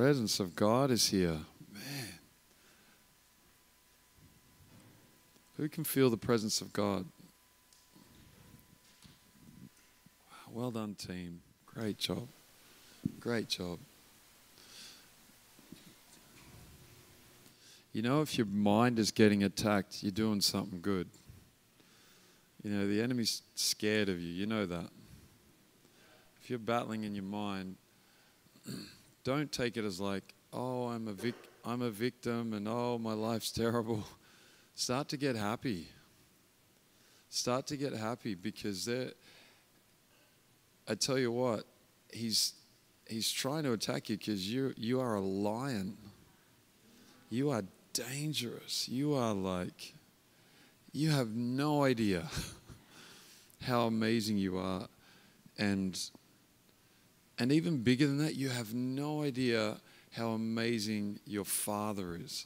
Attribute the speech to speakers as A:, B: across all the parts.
A: presence of God is here. Man. Who can feel the presence of God? Well done, team. Great job. Great job. You know, if your mind is getting attacked, you're doing something good. You know, the enemy's scared of you. You know that. If you're battling in your mind, don't take it as like, oh, I'm a, vic- I'm a victim and oh, my life's terrible. Start to get happy. Start to get happy because there, I tell you what, he's, he's trying to attack you because you, you are a lion. You are dangerous. You are like, you have no idea how amazing you are. And, and even bigger than that, you have no idea how amazing your father is.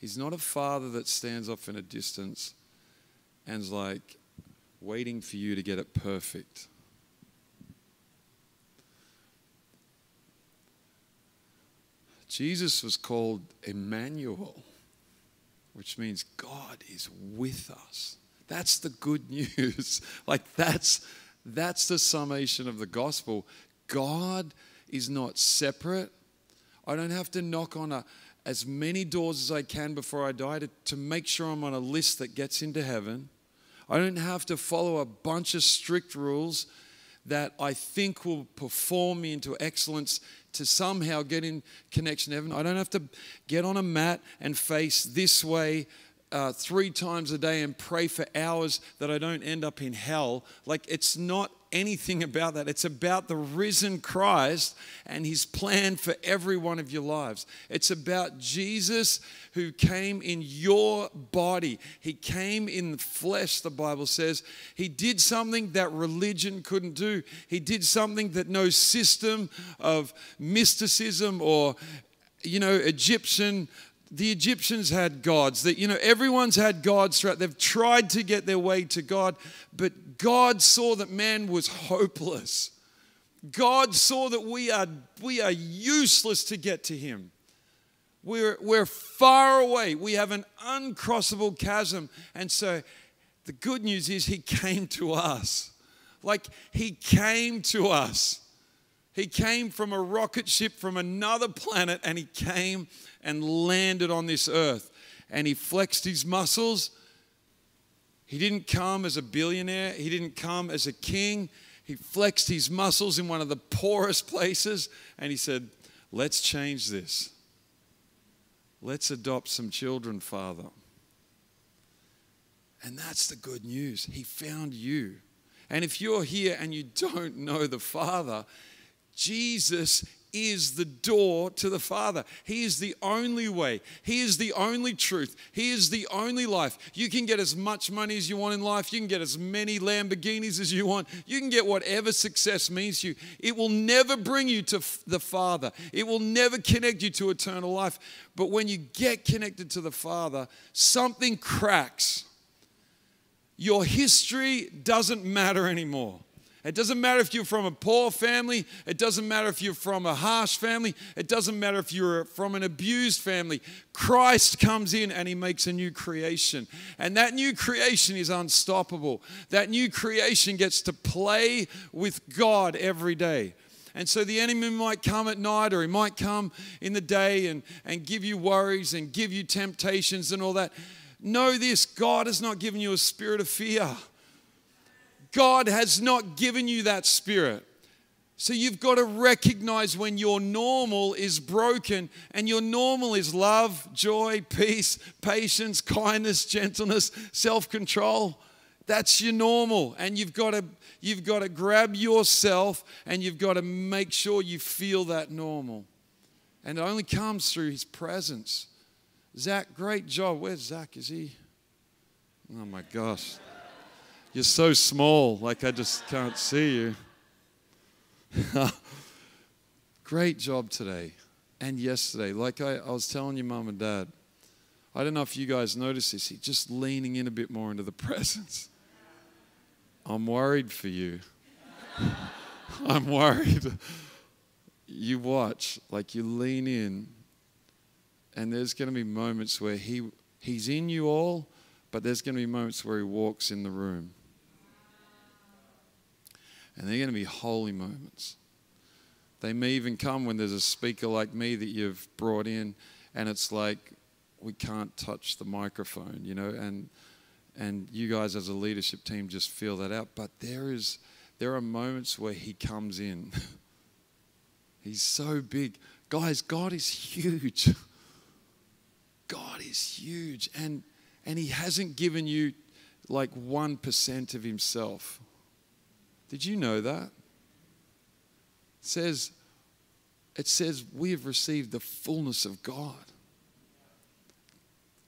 A: He's not a father that stands off in a distance and's like waiting for you to get it perfect. Jesus was called Emmanuel, which means God is with us. That's the good news. like that's that's the summation of the gospel. God is not separate. I don't have to knock on a, as many doors as I can before I die to, to make sure I'm on a list that gets into heaven. I don't have to follow a bunch of strict rules that I think will perform me into excellence to somehow get in connection to heaven. I don't have to get on a mat and face this way uh, three times a day and pray for hours that I don't end up in hell. Like, it's not anything about that. It's about the risen Christ and his plan for every one of your lives. It's about Jesus who came in your body. He came in the flesh, the Bible says. He did something that religion couldn't do. He did something that no system of mysticism or you know, Egyptian the Egyptians had gods. That you know, everyone's had gods throughout. They've tried to get their way to God, but God saw that man was hopeless. God saw that we are we are useless to get to Him. We're, we're far away. We have an uncrossable chasm. And so the good news is He came to us. Like He came to us. He came from a rocket ship from another planet and He came and landed on this earth. And he flexed his muscles. He didn't come as a billionaire, he didn't come as a king. He flexed his muscles in one of the poorest places and he said, Let's change this. Let's adopt some children, Father. And that's the good news. He found you. And if you're here and you don't know the Father, Jesus is the door to the Father. He is the only way. He is the only truth. He is the only life. You can get as much money as you want in life. You can get as many Lamborghinis as you want. You can get whatever success means to you. It will never bring you to the Father, it will never connect you to eternal life. But when you get connected to the Father, something cracks. Your history doesn't matter anymore. It doesn't matter if you're from a poor family. It doesn't matter if you're from a harsh family. It doesn't matter if you're from an abused family. Christ comes in and he makes a new creation. And that new creation is unstoppable. That new creation gets to play with God every day. And so the enemy might come at night or he might come in the day and, and give you worries and give you temptations and all that. Know this God has not given you a spirit of fear God has not given you that spirit. So you've got to recognize when your normal is broken, and your normal is love, joy, peace, patience, kindness, gentleness, self control. That's your normal. And you've got to you've got to grab yourself and you've got to make sure you feel that normal. And it only comes through his presence. Zach, great job. Where's Zach? Is he? Oh my gosh. You're so small, like I just can't see you. Great job today and yesterday. Like I, I was telling your mom and dad, I don't know if you guys noticed this, he's just leaning in a bit more into the presence. I'm worried for you. I'm worried. you watch, like you lean in, and there's going to be moments where he, he's in you all, but there's going to be moments where he walks in the room. And they're going to be holy moments. They may even come when there's a speaker like me that you've brought in, and it's like we can't touch the microphone, you know, and and you guys as a leadership team just feel that out. But there is there are moments where he comes in. He's so big. Guys, God is huge. God is huge. And and he hasn't given you like 1% of himself. Did you know that? It says, it says we have received the fullness of God.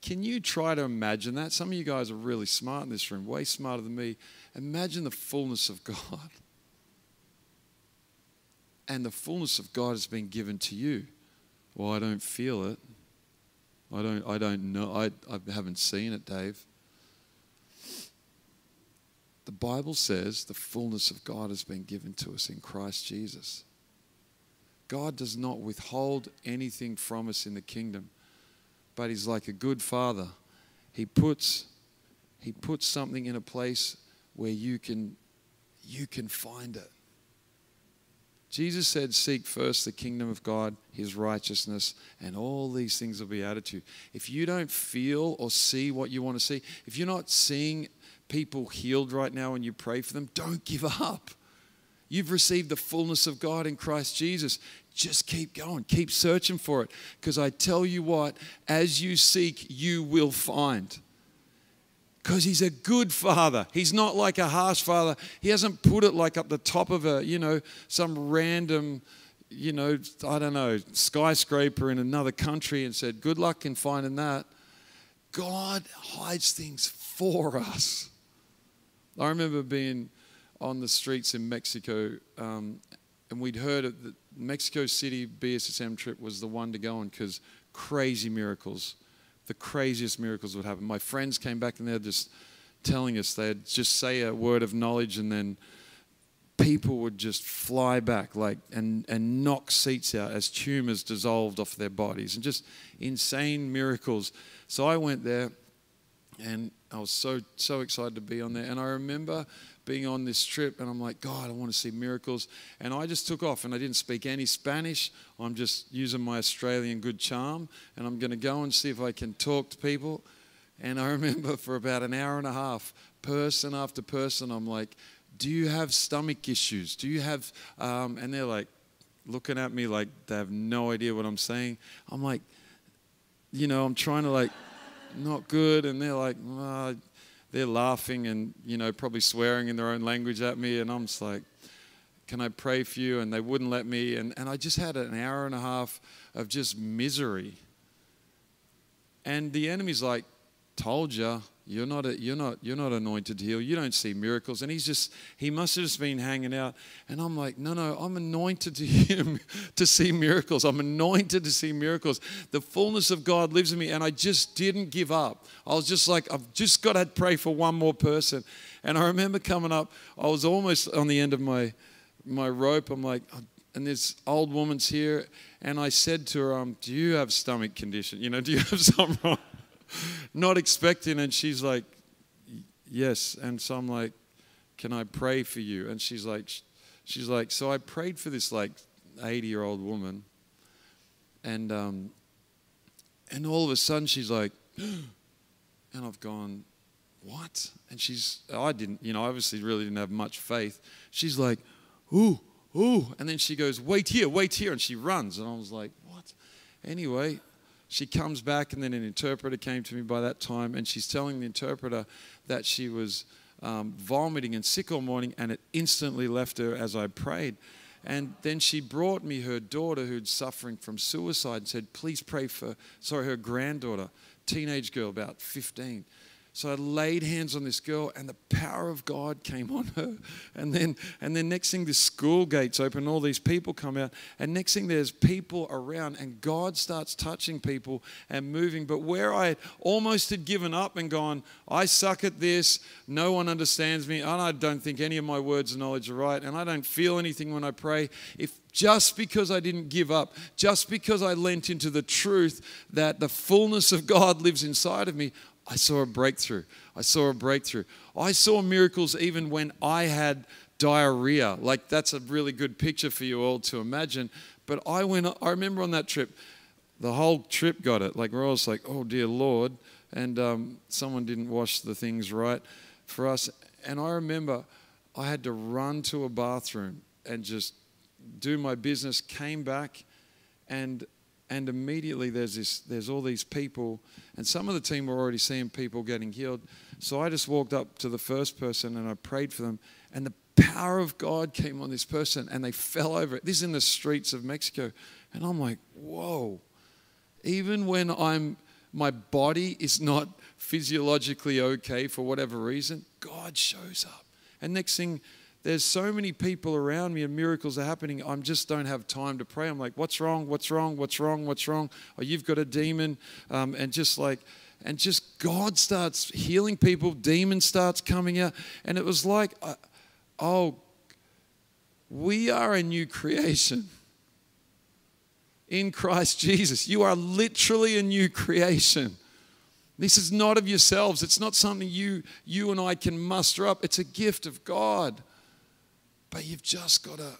A: Can you try to imagine that? Some of you guys are really smart in this room, way smarter than me. Imagine the fullness of God. And the fullness of God has been given to you. Well, I don't feel it. I don't, I don't know. I, I haven't seen it, Dave. The Bible says the fullness of God has been given to us in Christ Jesus. God does not withhold anything from us in the kingdom, but He's like a good father. He puts, he puts something in a place where you can, you can find it. Jesus said, Seek first the kingdom of God, his righteousness, and all these things will be added to you. If you don't feel or see what you want to see, if you're not seeing people healed right now and you pray for them, don't give up. You've received the fullness of God in Christ Jesus. Just keep going, keep searching for it. Because I tell you what, as you seek, you will find. Because he's a good father. He's not like a harsh father. He hasn't put it like up the top of a, you know, some random, you know, I don't know, skyscraper in another country and said, good luck in finding that. God hides things for us. I remember being on the streets in Mexico, um, and we'd heard that Mexico City BSSM trip was the one to go on because crazy miracles, the craziest miracles would happen. My friends came back and they're just telling us they'd just say a word of knowledge and then people would just fly back like and, and knock seats out as tumors dissolved off their bodies and just insane miracles. So I went there and I was so so excited to be on there. And I remember being on this trip, and I'm like, God, I want to see miracles. And I just took off, and I didn't speak any Spanish. I'm just using my Australian good charm, and I'm going to go and see if I can talk to people. And I remember for about an hour and a half, person after person, I'm like, Do you have stomach issues? Do you have, um, and they're like looking at me like they have no idea what I'm saying. I'm like, you know, I'm trying to like, not good. And they're like, oh, they're laughing and, you know, probably swearing in their own language at me. And I'm just like, can I pray for you? And they wouldn't let me. And, and I just had an hour and a half of just misery. And the enemy's like, told you, you're not, a, you're, not, you're not anointed to heal. You don't see miracles. And he's just, he must have just been hanging out. And I'm like, no, no, I'm anointed to him to see miracles. I'm anointed to see miracles. The fullness of God lives in me. And I just didn't give up. I was just like, I've just got to pray for one more person. And I remember coming up, I was almost on the end of my, my rope. I'm like, and this old woman's here. And I said to her, um, do you have stomach condition? You know, do you have something wrong? not expecting. And she's like, Yes. And so I'm like, Can I pray for you? And she's like, She's like, So I prayed for this like 80 year old woman. And, um, and all of a sudden she's like, and I've gone, what? And she's, I didn't, you know, obviously really didn't have much faith. She's like, ooh, ooh. And then she goes, wait here, wait here. And she runs. And I was like, what? Anyway, she comes back, and then an interpreter came to me by that time, and she's telling the interpreter that she was um, vomiting and sick all morning, and it instantly left her as I prayed. And then she brought me her daughter who's suffering from suicide and said, Please pray for, sorry, her granddaughter, teenage girl, about 15. So I laid hands on this girl, and the power of God came on her. And then, and then next thing, the school gates open, all these people come out, and next thing, there's people around, and God starts touching people and moving. But where I almost had given up and gone, I suck at this, no one understands me, and I don't think any of my words and knowledge are right, and I don't feel anything when I pray. If just because I didn't give up, just because I lent into the truth that the fullness of God lives inside of me, I saw a breakthrough. I saw a breakthrough. I saw miracles even when I had diarrhea. Like that's a really good picture for you all to imagine. But I went, I remember on that trip, the whole trip got it. Like we're all like, oh dear Lord. And um, someone didn't wash the things right for us. And I remember I had to run to a bathroom and just do my business, came back, and and immediately there's this there's all these people and some of the team were already seeing people getting healed. So i just walked up to the first person and i prayed for them and the power of god came on this person and they fell over this is in the streets of mexico and i'm like whoa. Even when i'm my body is not physiologically okay for whatever reason god shows up. And next thing there's so many people around me and miracles are happening. I just don't have time to pray. I'm like, what's wrong? What's wrong? What's wrong? What's wrong? Oh, you've got a demon. Um, and just like, and just God starts healing people. Demon starts coming out. And it was like, uh, oh, we are a new creation in Christ Jesus. You are literally a new creation. This is not of yourselves. It's not something you, you and I can muster up. It's a gift of God. But you've just got to,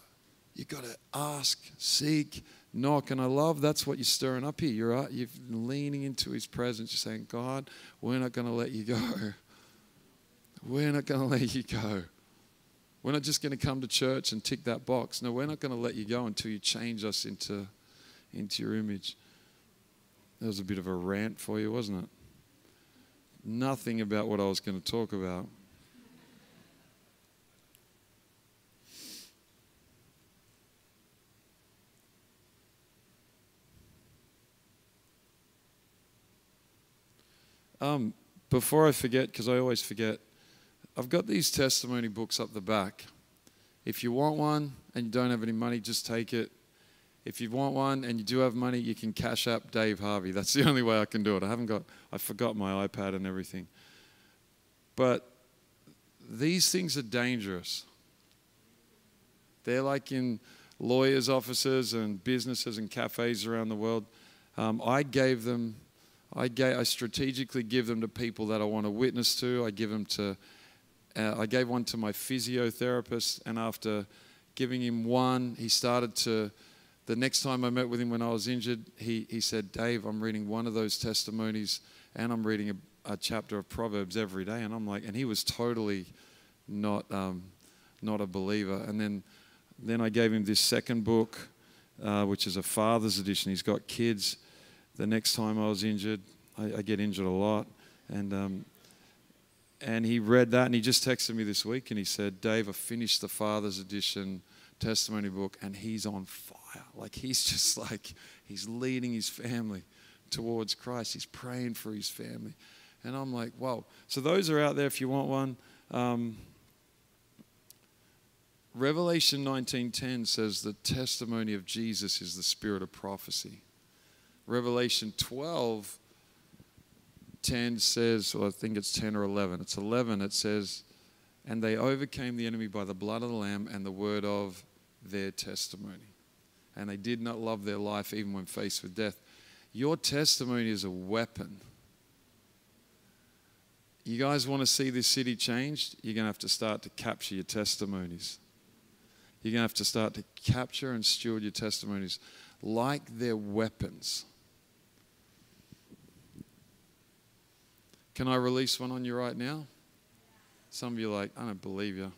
A: you've got to ask, seek, knock. And I love that's what you're stirring up here. You're, uh, you're leaning into his presence. You're saying, God, we're not going to let you go. We're not going to let you go. We're not just going to come to church and tick that box. No, we're not going to let you go until you change us into, into your image. That was a bit of a rant for you, wasn't it? Nothing about what I was going to talk about. Um, before I forget, because I always forget, I've got these testimony books up the back. If you want one and you don't have any money, just take it. If you want one and you do have money, you can cash app Dave Harvey. That's the only way I can do it. I haven't got, I forgot my iPad and everything. But these things are dangerous. They're like in lawyers' offices and businesses and cafes around the world. Um, I gave them I, gave, I strategically give them to people that I want to witness to. I give them to, uh, I gave one to my physiotherapist, and after giving him one, he started to. The next time I met with him when I was injured, he, he said, Dave, I'm reading one of those testimonies and I'm reading a, a chapter of Proverbs every day. And I'm like, and he was totally not, um, not a believer. And then, then I gave him this second book, uh, which is a father's edition. He's got kids the next time I was injured, I, I get injured a lot, and um, and he read that and he just texted me this week and he said, Dave, I finished the Father's Edition testimony book and he's on fire. Like he's just like he's leading his family towards Christ. He's praying for his family. And I'm like, wow. So those are out there if you want one. Um, Revelation 19:10 says the testimony of Jesus is the spirit of prophecy. Revelation 12 10 says, or I think it's 10 or 11, it's 11, it says, and they overcame the enemy by the blood of the Lamb and the word of their testimony. And they did not love their life even when faced with death. Your testimony is a weapon. You guys want to see this city changed? You're going to have to start to capture your testimonies. You're going to have to start to capture and steward your testimonies like they're weapons. Can I release one on you right now? Some of you are like, I don't believe you.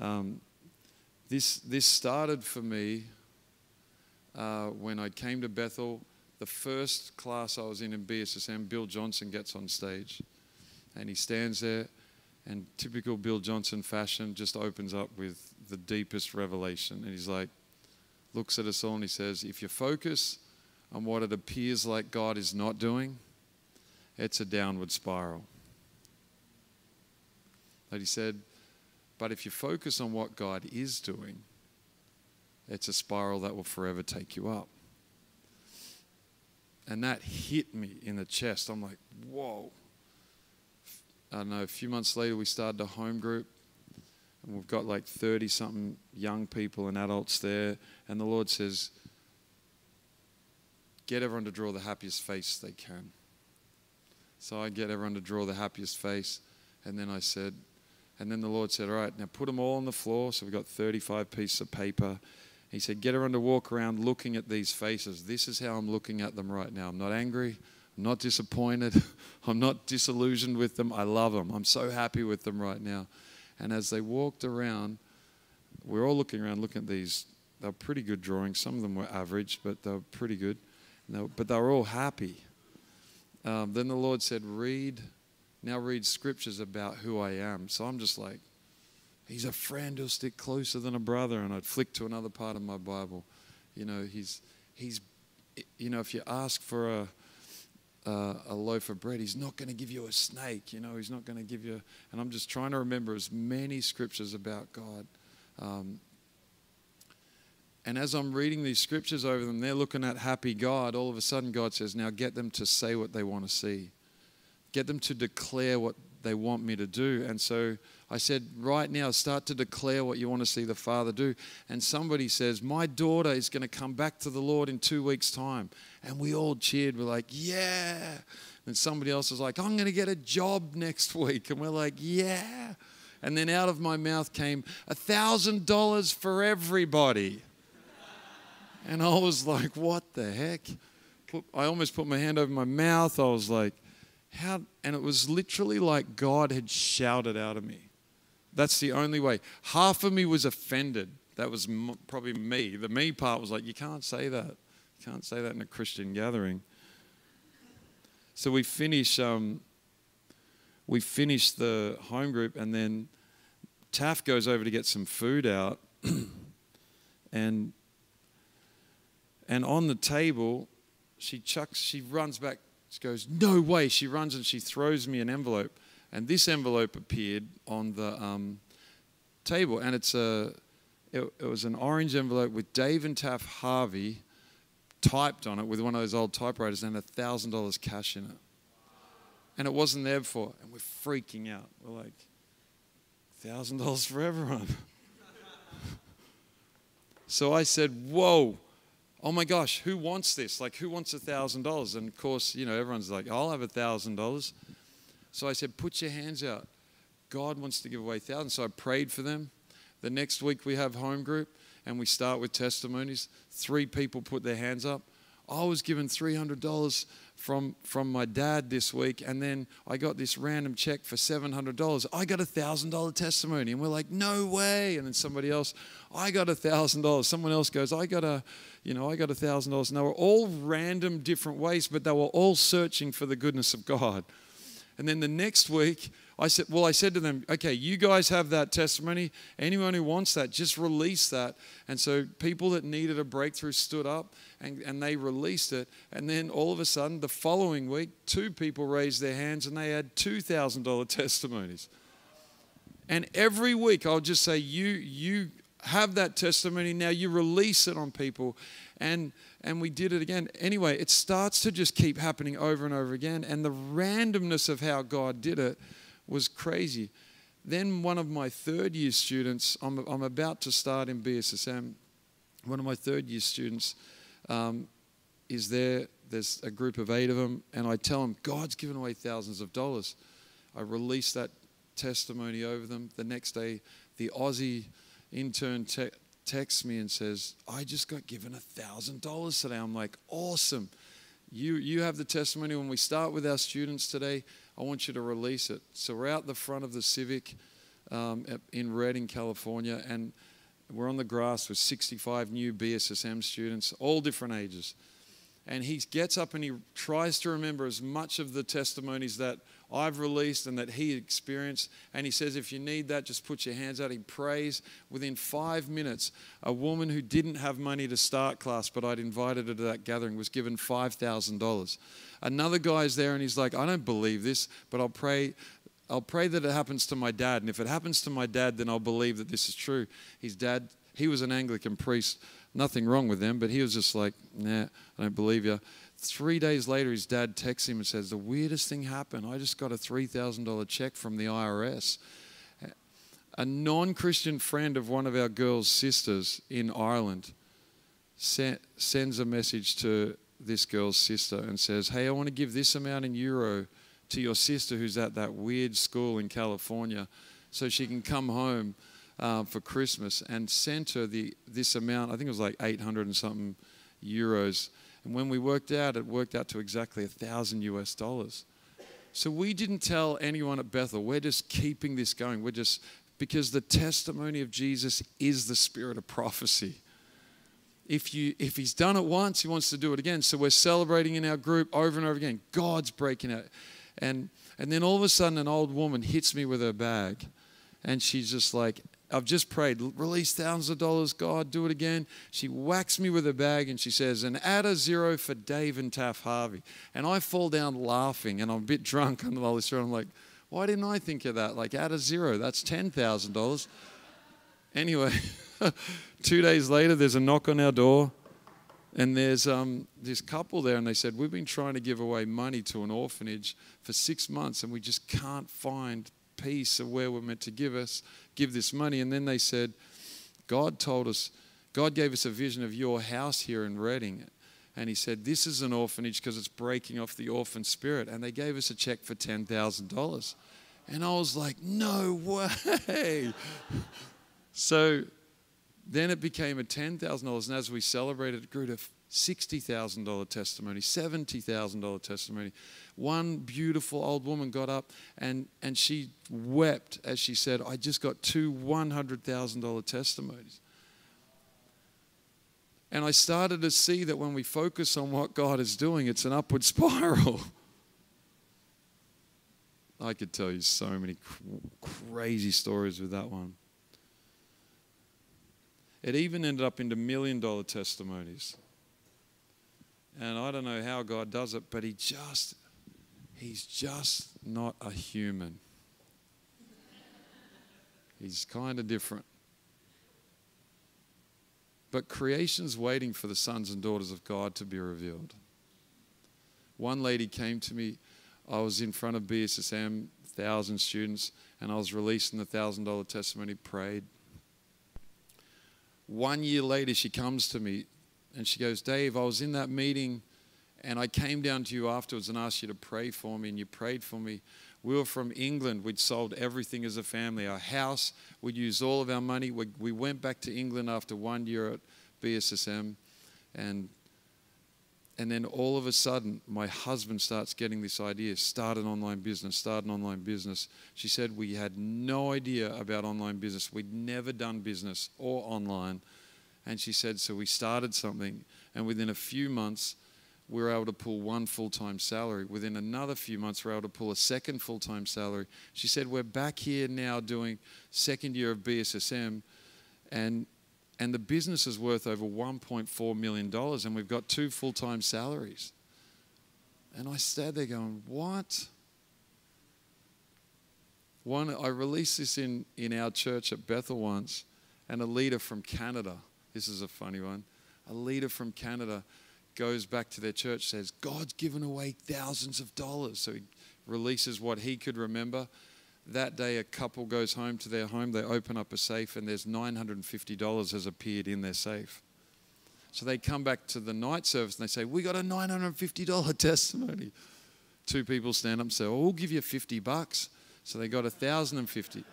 A: Um, this, this started for me uh, when I came to Bethel. The first class I was in in BSSM, Bill Johnson gets on stage and he stands there and typical Bill Johnson fashion just opens up with the deepest revelation. And he's like, looks at us all and he says, If you focus on what it appears like God is not doing, it's a downward spiral. But he said, but if you focus on what God is doing, it's a spiral that will forever take you up. And that hit me in the chest. I'm like, whoa. I don't know, a few months later, we started a home group. And we've got like 30 something young people and adults there. And the Lord says, get everyone to draw the happiest face they can. So I get everyone to draw the happiest face. And then I said, and then the Lord said, All right, now put them all on the floor. So we've got 35 pieces of paper. He said, Get everyone to walk around looking at these faces. This is how I'm looking at them right now. I'm not angry. I'm not disappointed. I'm not disillusioned with them. I love them. I'm so happy with them right now. And as they walked around, we we're all looking around, looking at these. They were pretty good drawings. Some of them were average, but they were pretty good. Were, but they were all happy. Um, then the Lord said, Read, now read scriptures about who I am. So I'm just like, He's a friend who'll stick closer than a brother. And I'd flick to another part of my Bible. You know, He's, he's you know, if you ask for a, uh, a loaf of bread. He's not going to give you a snake, you know, he's not going to give you. And I'm just trying to remember as many scriptures about God. Um, and as I'm reading these scriptures over them, they're looking at happy God. All of a sudden, God says, Now get them to say what they want to see, get them to declare what they want me to do. And so I said, right now, start to declare what you want to see the Father do. And somebody says, My daughter is going to come back to the Lord in two weeks' time. And we all cheered. We're like, Yeah. And somebody else is like, I'm going to get a job next week. And we're like, Yeah. And then out of my mouth came a thousand dollars for everybody. And I was like, What the heck? I almost put my hand over my mouth. I was like, how, and it was literally like God had shouted out of me. That's the only way. Half of me was offended. That was m- probably me. The me part was like, you can't say that. You can't say that in a Christian gathering. So we finish, um, we finish the home group, and then Taff goes over to get some food out, and and on the table, she chucks, she runs back she goes, No way. She runs and she throws me an envelope. And this envelope appeared on the um, table. And it's a, it, it, was an orange envelope with Dave and Taff Harvey typed on it with one of those old typewriters and a $1,000 cash in it. And it wasn't there before. And we're freaking out. We're like, $1,000 for everyone. so I said, Whoa oh my gosh, who wants this? Like, who wants a $1,000? And of course, you know, everyone's like, I'll have a $1,000. So I said, put your hands out. God wants to give away thousands. So I prayed for them. The next week we have home group and we start with testimonies. Three people put their hands up. I was given $300 from, from my dad this week, and then I got this random check for $700. I got a $1,000 testimony, and we're like, no way. And then somebody else, I got a $1,000. Someone else goes, I got a, you know, I got a $1,000. And they were all random different ways, but they were all searching for the goodness of God. And then the next week, I said, well, I said to them, okay, you guys have that testimony. Anyone who wants that, just release that. And so people that needed a breakthrough stood up and, and they released it. And then all of a sudden, the following week, two people raised their hands and they had $2,000 testimonies. And every week, I'll just say, you, you have that testimony now, you release it on people. And and we did it again. Anyway, it starts to just keep happening over and over again. And the randomness of how God did it was crazy. Then one of my third year students, I'm, I'm about to start in BSSM, one of my third year students um, is there. There's a group of eight of them, and I tell them, God's given away thousands of dollars. I release that testimony over them. The next day, the Aussie intern te- texts me and says, I just got given a thousand dollars today. I'm like, awesome. You, you have the testimony when we start with our students today. I want you to release it. So we're out the front of the Civic um, in Redding, California, and we're on the grass with 65 new BSSM students, all different ages. And he gets up and he tries to remember as much of the testimonies that I've released and that he experienced. And he says, if you need that, just put your hands out. He prays. Within five minutes, a woman who didn't have money to start class, but I'd invited her to that gathering, was given $5,000. Another guy's there and he's like, I don't believe this, but I'll pray. I'll pray that it happens to my dad. And if it happens to my dad, then I'll believe that this is true. His dad, he was an Anglican priest. Nothing wrong with them, but he was just like, nah, I don't believe you. Three days later, his dad texts him and says, The weirdest thing happened. I just got a $3,000 check from the IRS. A non Christian friend of one of our girls' sisters in Ireland sends a message to this girl's sister and says, Hey, I want to give this amount in euro to your sister who's at that weird school in California so she can come home uh, for Christmas and sent her the, this amount. I think it was like 800 and something euros. And when we worked out, it worked out to exactly a thousand US dollars. So we didn't tell anyone at Bethel. We're just keeping this going. We're just, because the testimony of Jesus is the spirit of prophecy. If, you, if he's done it once, he wants to do it again. So we're celebrating in our group over and over again. God's breaking out. And, and then all of a sudden, an old woman hits me with her bag. And she's just like, I've just prayed, release thousands of dollars, God, do it again. She whacks me with a bag and she says, and add a zero for Dave and Taff Harvey. And I fall down laughing and I'm a bit drunk on the Holy Spirit. I'm like, why didn't I think of that? Like, add a zero, that's $10,000. Anyway, two days later, there's a knock on our door. And there's um, this couple there, and they said, We've been trying to give away money to an orphanage for six months, and we just can't find peace of where we're meant to give us, give this money. And then they said, God told us, God gave us a vision of your house here in Redding. And he said, This is an orphanage because it's breaking off the orphan spirit. And they gave us a check for $10,000. And I was like, No way. so then it became a $10,000. And as we celebrated, it grew to $60,000 testimony, $70,000 testimony. One beautiful old woman got up and, and she wept as she said, I just got two $100,000 testimonies. And I started to see that when we focus on what God is doing, it's an upward spiral. I could tell you so many crazy stories with that one. It even ended up into million dollar testimonies. And I don't know how God does it, but He just, He's just not a human. He's kind of different. But creation's waiting for the sons and daughters of God to be revealed. One lady came to me. I was in front of BSSM, thousand students, and I was releasing the thousand dollar testimony, prayed. One year later, she comes to me and she goes, Dave, I was in that meeting and I came down to you afterwards and asked you to pray for me, and you prayed for me. We were from England. We'd sold everything as a family our house, we'd used all of our money. We, we went back to England after one year at BSSM, and and then all of a sudden, my husband starts getting this idea start an online business, start an online business. She said, We had no idea about online business. We'd never done business or online. And she said, So we started something. And within a few months, we were able to pull one full time salary. Within another few months, we were able to pull a second full time salary. She said, We're back here now doing second year of BSSM. And and the business is worth over $1.4 million, and we've got two full time salaries. And I sat there going, What? One, I released this in, in our church at Bethel once, and a leader from Canada, this is a funny one, a leader from Canada goes back to their church, says, God's given away thousands of dollars. So he releases what he could remember. That day, a couple goes home to their home. They open up a safe, and there's $950 has appeared in their safe. So they come back to the night service and they say, We got a $950 testimony. Two people stand up and say, oh, We'll give you 50 bucks. So they got 1050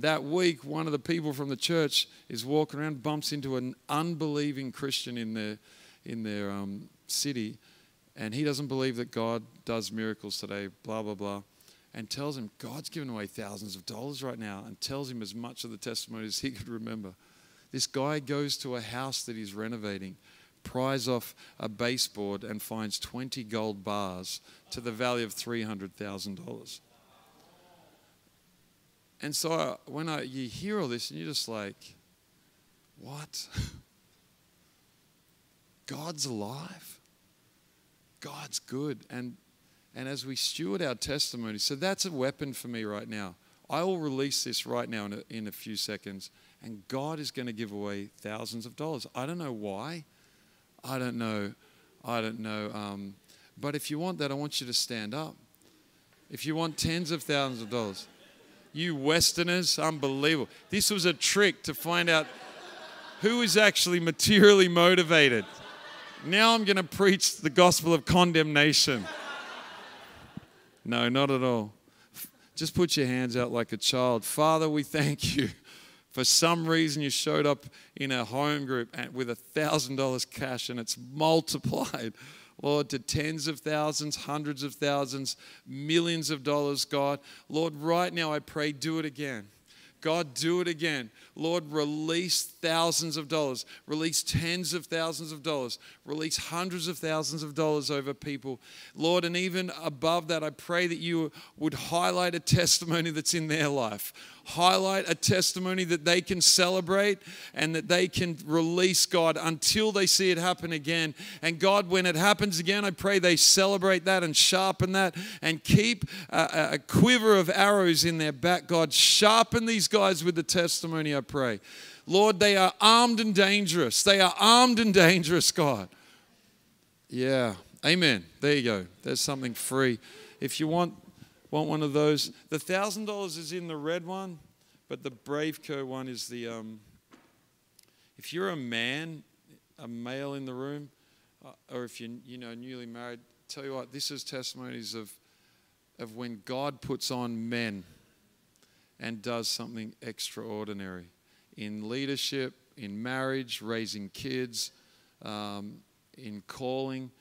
A: that week, one of the people from the church is walking around, bumps into an unbelieving Christian in their, in their um, city, and he doesn't believe that God does miracles today, blah, blah, blah and tells him God's given away thousands of dollars right now and tells him as much of the testimony as he could remember. This guy goes to a house that he's renovating, pries off a baseboard and finds 20 gold bars to the value of $300,000. And so I, when I, you hear all this and you're just like, what? God's alive. God's good. And, and as we steward our testimony, so that's a weapon for me right now. I will release this right now in a, in a few seconds, and God is going to give away thousands of dollars. I don't know why. I don't know. I don't know. Um, but if you want that, I want you to stand up. If you want tens of thousands of dollars, you Westerners, unbelievable. This was a trick to find out who is actually materially motivated. Now I'm going to preach the gospel of condemnation. No, not at all. Just put your hands out like a child. Father, we thank you. For some reason, you showed up in a home group with a $1,000 cash and it's multiplied, Lord, to tens of thousands, hundreds of thousands, millions of dollars, God. Lord, right now I pray, do it again. God, do it again. Lord, release thousands of dollars, release tens of thousands of dollars, release hundreds of thousands of dollars over people. Lord, and even above that, I pray that you would highlight a testimony that's in their life highlight a testimony that they can celebrate and that they can release God until they see it happen again. And God, when it happens again, I pray they celebrate that and sharpen that and keep a, a quiver of arrows in their back. God, sharpen these guys with the testimony, I pray. Lord, they are armed and dangerous. They are armed and dangerous, God. Yeah. Amen. There you go. There's something free. If you want Want one of those? The thousand dollars is in the red one, but the Braveco one is the. Um, if you're a man, a male in the room, uh, or if you're you know newly married, tell you what, this is testimonies of of when God puts on men and does something extraordinary in leadership, in marriage, raising kids, um, in calling.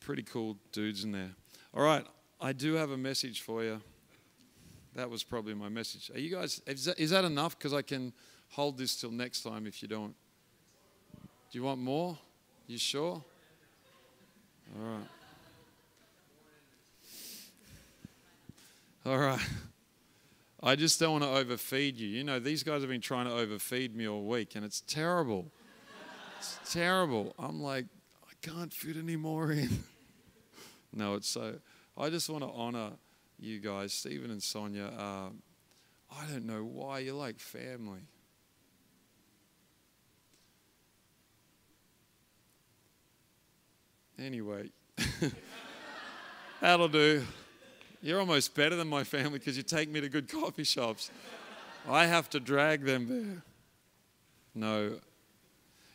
A: Pretty cool dudes in there. All right, I do have a message for you. That was probably my message. Are you guys, is that, is that enough? Because I can hold this till next time if you don't. Do you want more? You sure? All right. All right. I just don't want to overfeed you. You know, these guys have been trying to overfeed me all week, and it's terrible. It's terrible. I'm like, I can't fit any more in. no, it's so. I just want to honor you guys, Stephen and Sonia. Uh, I don't know why you're like family. Anyway, that'll do. You're almost better than my family because you take me to good coffee shops. I have to drag them there. No.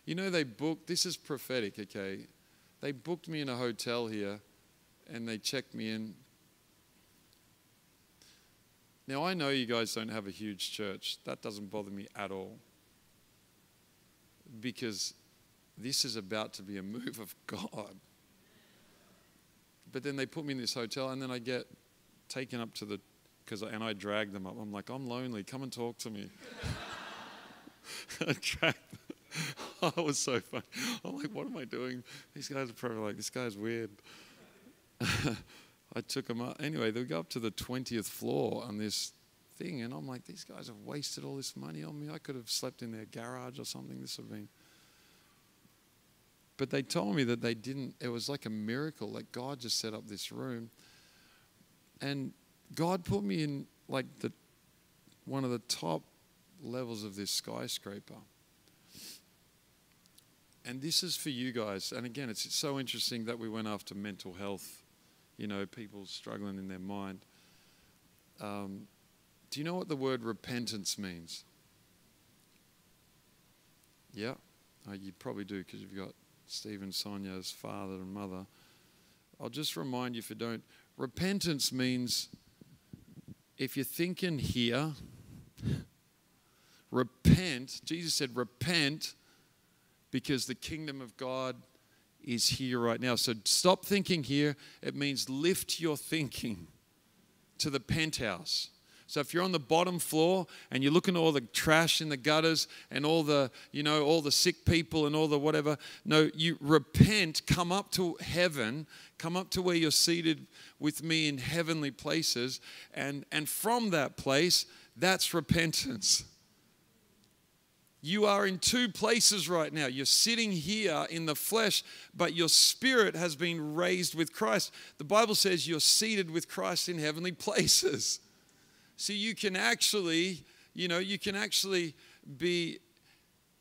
A: You know, they booked, this is prophetic, okay? They booked me in a hotel here and they checked me in. Now, I know you guys don't have a huge church. That doesn't bother me at all. Because this is about to be a move of God. But then they put me in this hotel, and then I get taken up to the, because and I drag them up. I'm like, I'm lonely. Come and talk to me. I drag them. Oh, it was so fun. I'm like, what am I doing? These guys are probably like, this guy's weird. I took them up. Anyway, they go up to the 20th floor on this thing, and I'm like, these guys have wasted all this money on me. I could have slept in their garage or something. This would have been. But they told me that they didn't, it was like a miracle. Like God just set up this room. And God put me in like the one of the top levels of this skyscraper. And this is for you guys. And again, it's so interesting that we went after mental health you know, people struggling in their mind. Um, do you know what the word repentance means? Yeah, oh, you probably do because you've got Stephen Sonia's father and mother. I'll just remind you if you don't. Repentance means if you're thinking here, repent. Jesus said, repent because the kingdom of God is here right now. So stop thinking here. It means lift your thinking to the penthouse. So if you're on the bottom floor and you're looking at all the trash in the gutters and all the, you know, all the sick people and all the whatever, no, you repent, come up to heaven, come up to where you're seated with me in heavenly places, and and from that place, that's repentance. You are in two places right now. You're sitting here in the flesh, but your spirit has been raised with Christ. The Bible says you're seated with Christ in heavenly places. See, you can actually, you know, you can actually be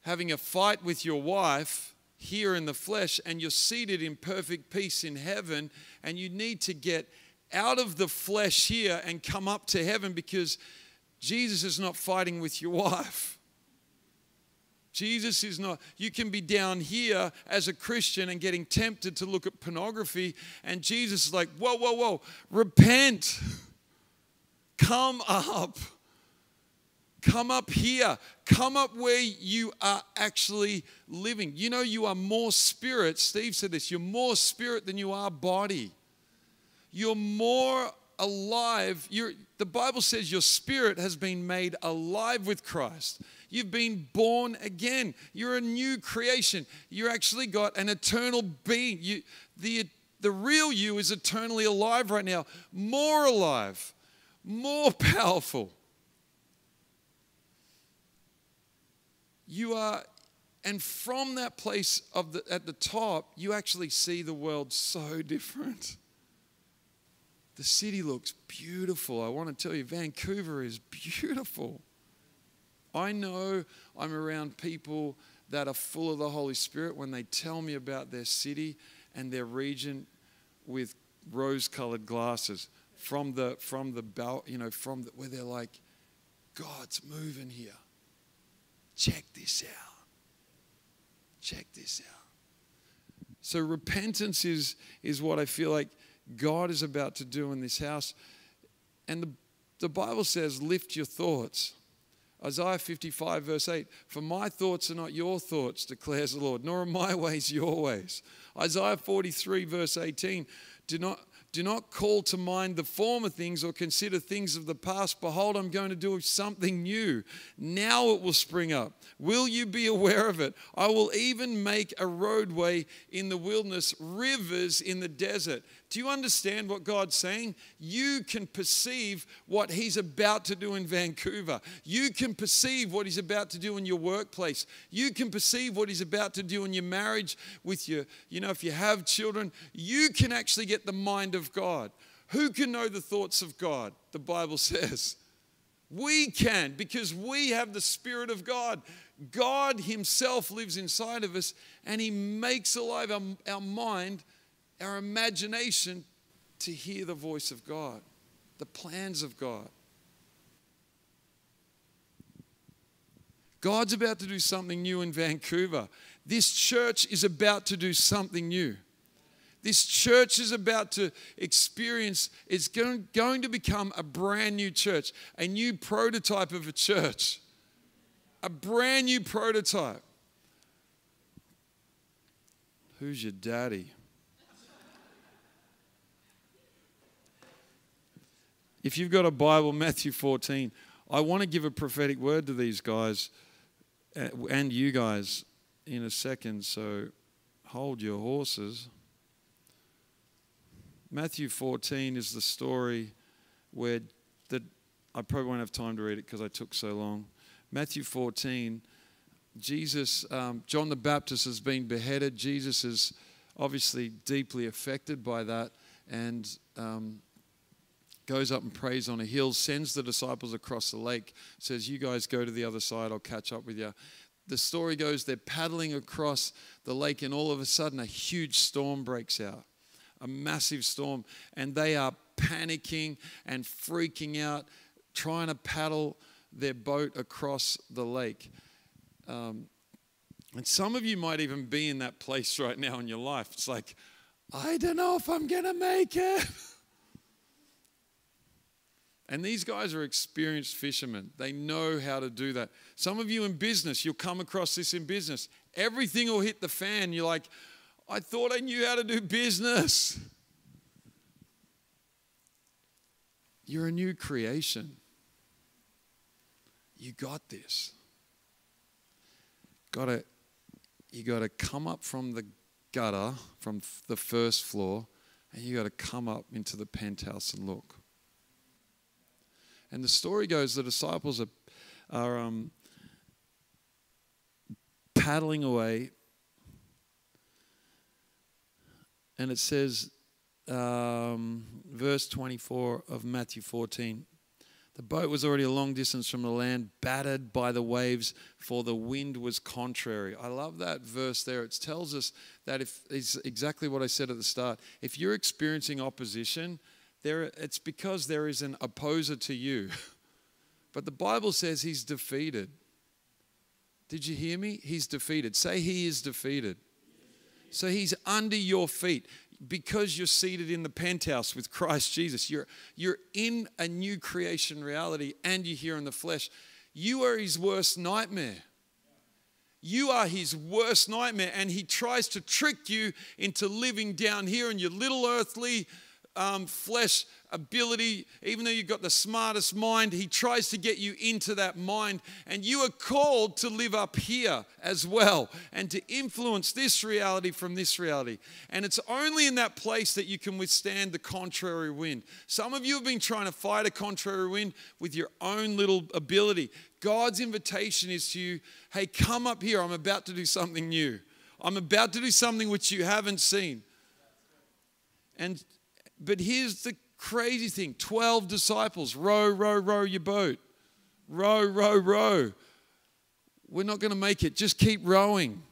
A: having a fight with your wife here in the flesh, and you're seated in perfect peace in heaven, and you need to get out of the flesh here and come up to heaven because Jesus is not fighting with your wife. Jesus is not, you can be down here as a Christian and getting tempted to look at pornography, and Jesus is like, whoa, whoa, whoa, repent. Come up. Come up here. Come up where you are actually living. You know, you are more spirit. Steve said this you're more spirit than you are body. You're more alive. You're, the Bible says your spirit has been made alive with Christ. You've been born again. You're a new creation. You actually got an eternal being. You, the, the real you is eternally alive right now, more alive, more powerful. You are, and from that place of the, at the top, you actually see the world so different. The city looks beautiful. I want to tell you, Vancouver is beautiful. I know I'm around people that are full of the Holy Spirit when they tell me about their city and their region with rose-colored glasses from the from the belt, you know, from the, where they're like, God's moving here. Check this out. Check this out. So repentance is is what I feel like God is about to do in this house. And the, the Bible says, lift your thoughts. Isaiah 55, verse 8 For my thoughts are not your thoughts, declares the Lord, nor are my ways your ways. Isaiah 43, verse 18 Do not do not call to mind the former things or consider things of the past. Behold, I'm going to do something new. Now it will spring up. Will you be aware of it? I will even make a roadway in the wilderness, rivers in the desert. Do you understand what God's saying? You can perceive what He's about to do in Vancouver. You can perceive what He's about to do in your workplace. You can perceive what He's about to do in your marriage with your, you know, if you have children, you can actually get the mind of God. Who can know the thoughts of God? The Bible says. We can because we have the Spirit of God. God Himself lives inside of us and He makes alive our, our mind our imagination to hear the voice of God, the plans of God. God's about to do something new in Vancouver. This church is about to do something new. This church is about to experience, it's going, to become a brand new church, a new prototype of a church, a brand new prototype. Who's your daddy? If you've got a Bible, Matthew 14, I want to give a prophetic word to these guys uh, and you guys in a second, so hold your horses. Matthew 14 is the story where the, I probably won't have time to read it because I took so long. Matthew 14, Jesus, um, John the Baptist has been beheaded. Jesus is obviously deeply affected by that. And um, goes up and prays on a hill, sends the disciples across the lake, says, You guys go to the other side, I'll catch up with you. The story goes they're paddling across the lake, and all of a sudden, a huge storm breaks out a massive storm, and they are panicking and freaking out, trying to paddle their boat across the lake. Um, and some of you might even be in that place right now in your life. It's like, I don't know if I'm going to make it. And these guys are experienced fishermen. They know how to do that. Some of you in business, you'll come across this in business. Everything will hit the fan. You're like, I thought I knew how to do business. You're a new creation. You got this. Got to, you got to come up from the gutter, from the first floor, and you got to come up into the penthouse and look. And the story goes the disciples are, are um, paddling away. And it says, um, verse 24 of Matthew 14 the boat was already a long distance from the land, battered by the waves, for the wind was contrary. I love that verse there. It tells us that if it's exactly what I said at the start. If you're experiencing opposition, there it's because there is an opposer to you. But the Bible says he's defeated. Did you hear me? He's defeated. Say he is defeated. So he's under your feet because you're seated in the penthouse with Christ Jesus. You're, you're in a new creation reality and you're here in the flesh. You are his worst nightmare. You are his worst nightmare, and he tries to trick you into living down here in your little earthly um, flesh ability, even though you've got the smartest mind, he tries to get you into that mind. And you are called to live up here as well and to influence this reality from this reality. And it's only in that place that you can withstand the contrary wind. Some of you have been trying to fight a contrary wind with your own little ability. God's invitation is to you hey, come up here. I'm about to do something new. I'm about to do something which you haven't seen. And but here's the crazy thing 12 disciples, row, row, row your boat. Row, row, row. We're not going to make it. Just keep rowing.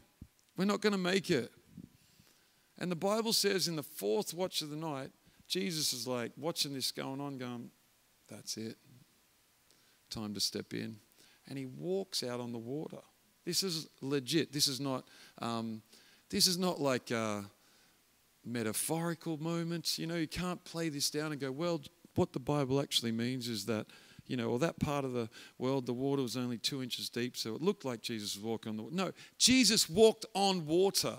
A: We're not going to make it. And the Bible says in the fourth watch of the night, Jesus is like watching this going on, going, That's it. Time to step in. And he walks out on the water. This is legit. This is not, um, this is not like, uh, metaphorical moments. You know, you can't play this down and go, well, what the Bible actually means is that, you know, or that part of the world, the water was only two inches deep, so it looked like Jesus was walking on the water. No, Jesus walked on water.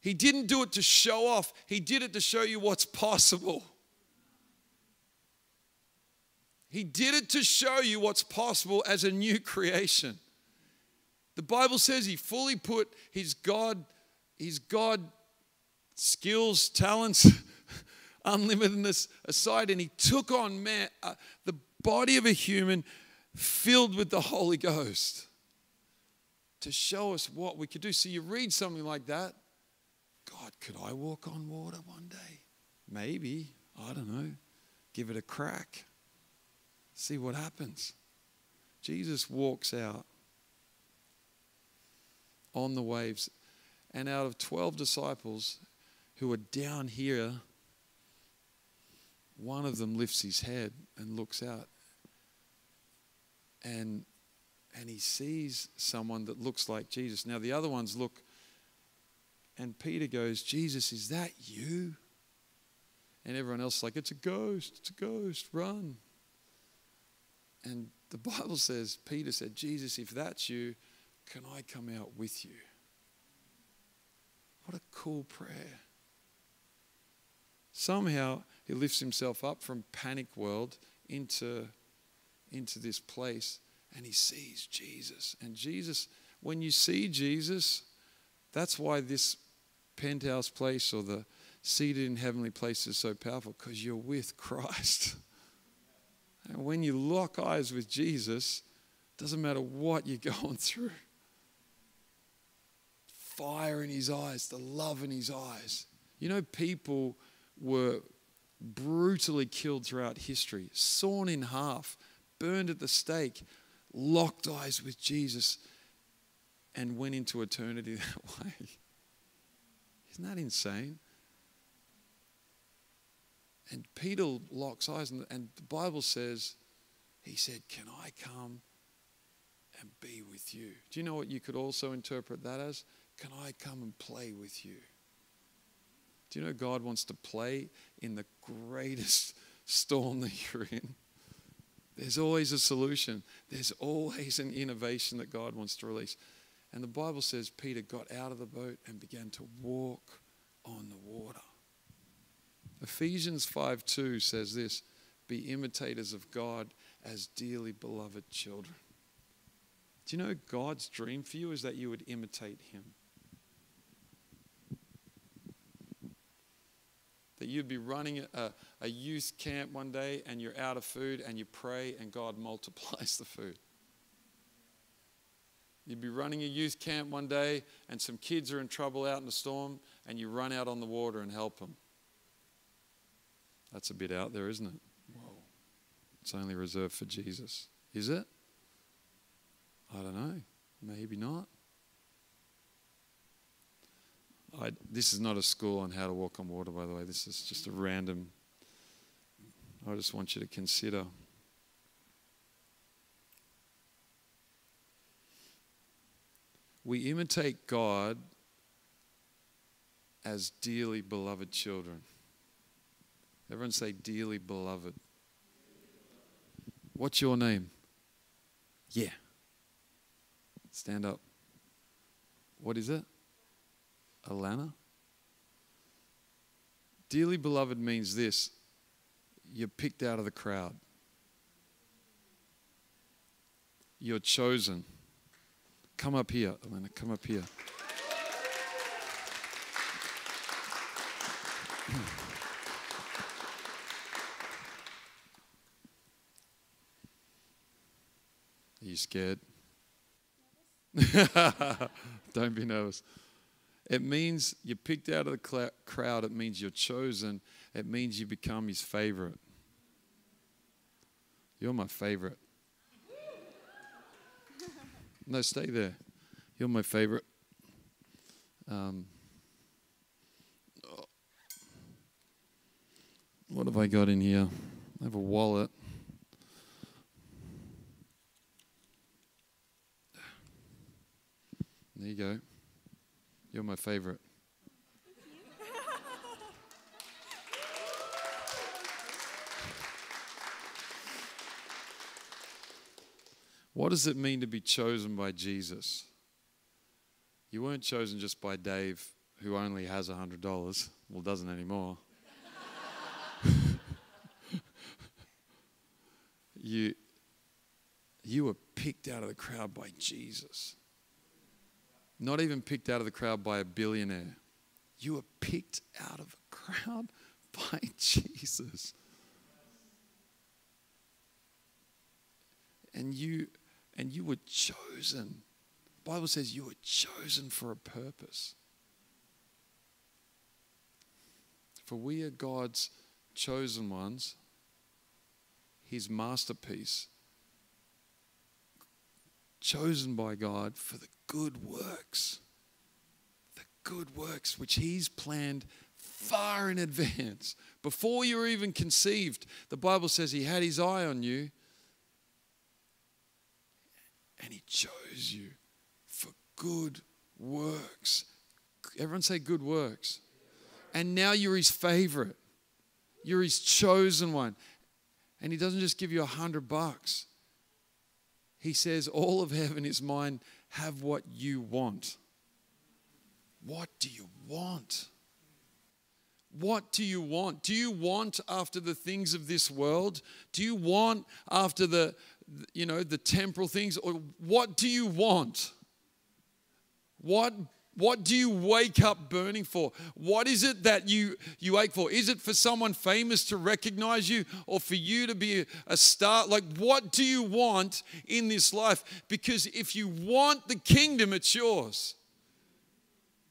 A: He didn't do it to show off, He did it to show you what's possible. He did it to show you what's possible as a new creation. The Bible says he fully put his God, his God skills, talents, unlimitedness aside, and he took on man, uh, the body of a human filled with the Holy Ghost to show us what we could do. So you read something like that God, could I walk on water one day? Maybe. I don't know. Give it a crack. See what happens. Jesus walks out on the waves, and out of 12 disciples, who are down here, one of them lifts his head and looks out. And, and he sees someone that looks like Jesus. Now, the other ones look, and Peter goes, Jesus, is that you? And everyone else is like, it's a ghost, it's a ghost, run. And the Bible says, Peter said, Jesus, if that's you, can I come out with you? What a cool prayer. Somehow he lifts himself up from panic world into, into this place and he sees Jesus. And Jesus, when you see Jesus, that's why this penthouse place or the seated in heavenly place is so powerful because you're with Christ. And when you lock eyes with Jesus, doesn't matter what you're going through. Fire in his eyes, the love in his eyes. You know, people were brutally killed throughout history, sawn in half, burned at the stake, locked eyes with Jesus, and went into eternity that way. Isn't that insane? And Peter locks eyes, and, the Bible says, he said, Can I come and be with you? Do you know what you could also interpret that as? Can I come and play with you? Do you know God wants to play in the greatest storm that you're in? There's always a solution, there's always an innovation that God wants to release. And the Bible says Peter got out of the boat and began to walk on the water. Ephesians 5 2 says this Be imitators of God as dearly beloved children. Do you know God's dream for you is that you would imitate Him? That you'd be running a, a youth camp one day and you're out of food and you pray and God multiplies the food. You'd be running a youth camp one day and some kids are in trouble out in the storm and you run out on the water and help them. That's a bit out there, isn't it? Whoa. It's only reserved for Jesus. Is it? I don't know. Maybe not. I, this is not a school on how to walk on water, by the way. This is just a random. I just want you to consider. We imitate God as dearly beloved children. Everyone say, dearly beloved. What's your name? Yeah. Stand up. What is it? Alana? Dearly beloved means this you're picked out of the crowd, you're chosen. Come up here, Alana, come up here. Are you scared? Don't be nervous. It means you're picked out of the cl- crowd. It means you're chosen. It means you become his favorite. You're my favorite. No, stay there. You're my favorite. Um, what have I got in here? I have a wallet. There you go. You're my favorite. what does it mean to be chosen by Jesus? You weren't chosen just by Dave, who only has $100. Well, doesn't anymore. you, you were picked out of the crowd by Jesus. Not even picked out of the crowd by a billionaire. You were picked out of a crowd by Jesus. And you and you were chosen. The Bible says you were chosen for a purpose. For we are God's chosen ones, his masterpiece, chosen by God for the good works. The good works which He's planned far in advance. Before you were even conceived, the Bible says He had His eye on you and He chose you for good works. Everyone say good works. And now you're His favorite, you're His chosen one. And He doesn't just give you a hundred bucks. He says, All of heaven is mine have what you want. What do you want? What do you want? Do you want after the things of this world? Do you want after the you know the temporal things or what do you want? What what do you wake up burning for? What is it that you, you ache for? Is it for someone famous to recognize you or for you to be a star? Like, what do you want in this life? Because if you want the kingdom, it's yours.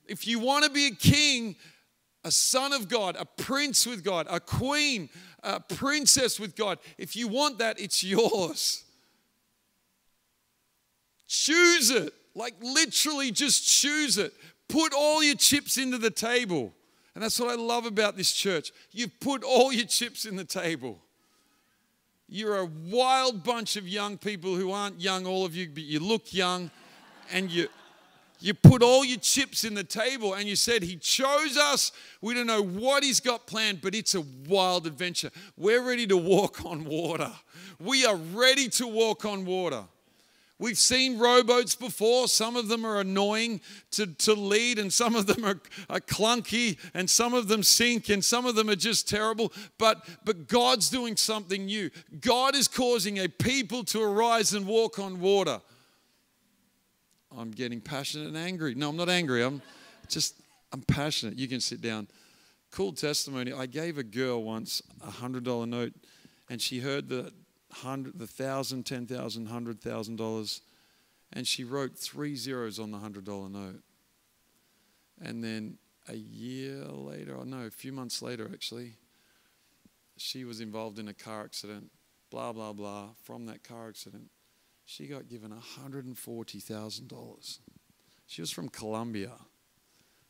A: If you want to be a king, a son of God, a prince with God, a queen, a princess with God, if you want that, it's yours. Choose it. Like literally just choose it. Put all your chips into the table. And that's what I love about this church. You've put all your chips in the table. You're a wild bunch of young people who aren't young, all of you, but you look young. And you, you put all your chips in the table and you said, He chose us. We don't know what He's got planned, but it's a wild adventure. We're ready to walk on water. We are ready to walk on water. We've seen rowboats before. Some of them are annoying to, to lead, and some of them are, are clunky, and some of them sink, and some of them are just terrible. But, but God's doing something new. God is causing a people to arise and walk on water. I'm getting passionate and angry. No, I'm not angry. I'm just, I'm passionate. You can sit down. Cool testimony. I gave a girl once a $100 note, and she heard the hundred, the thousand, ten thousand, hundred thousand dollars, and she wrote three zeros on the hundred dollar note. And then a year later, or no, a few months later, actually, she was involved in a car accident. Blah blah blah. From that car accident, she got given hundred and forty thousand dollars. She was from Colombia.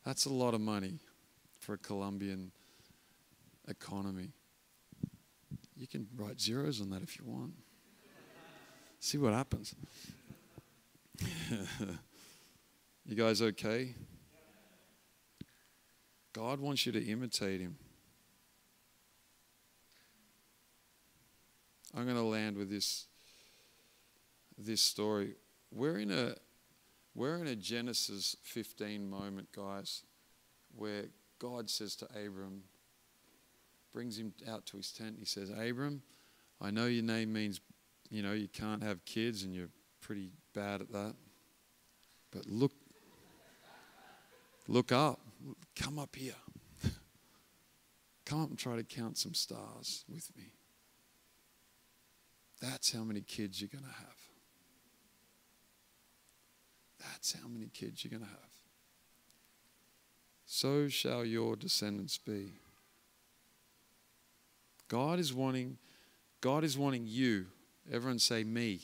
A: That's a lot of money for a Colombian economy. You can write zeros on that if you want. See what happens. you guys okay? God wants you to imitate him. I'm going to land with this this story. We're in a we're in a Genesis 15 moment, guys, where God says to Abram, brings him out to his tent. He says, Abram, I know your name means, you know, you can't have kids and you're pretty bad at that. But look, look up. Come up here. Come up and try to count some stars with me. That's how many kids you're going to have. That's how many kids you're going to have. So shall your descendants be. God is wanting, God is wanting you. Everyone say me.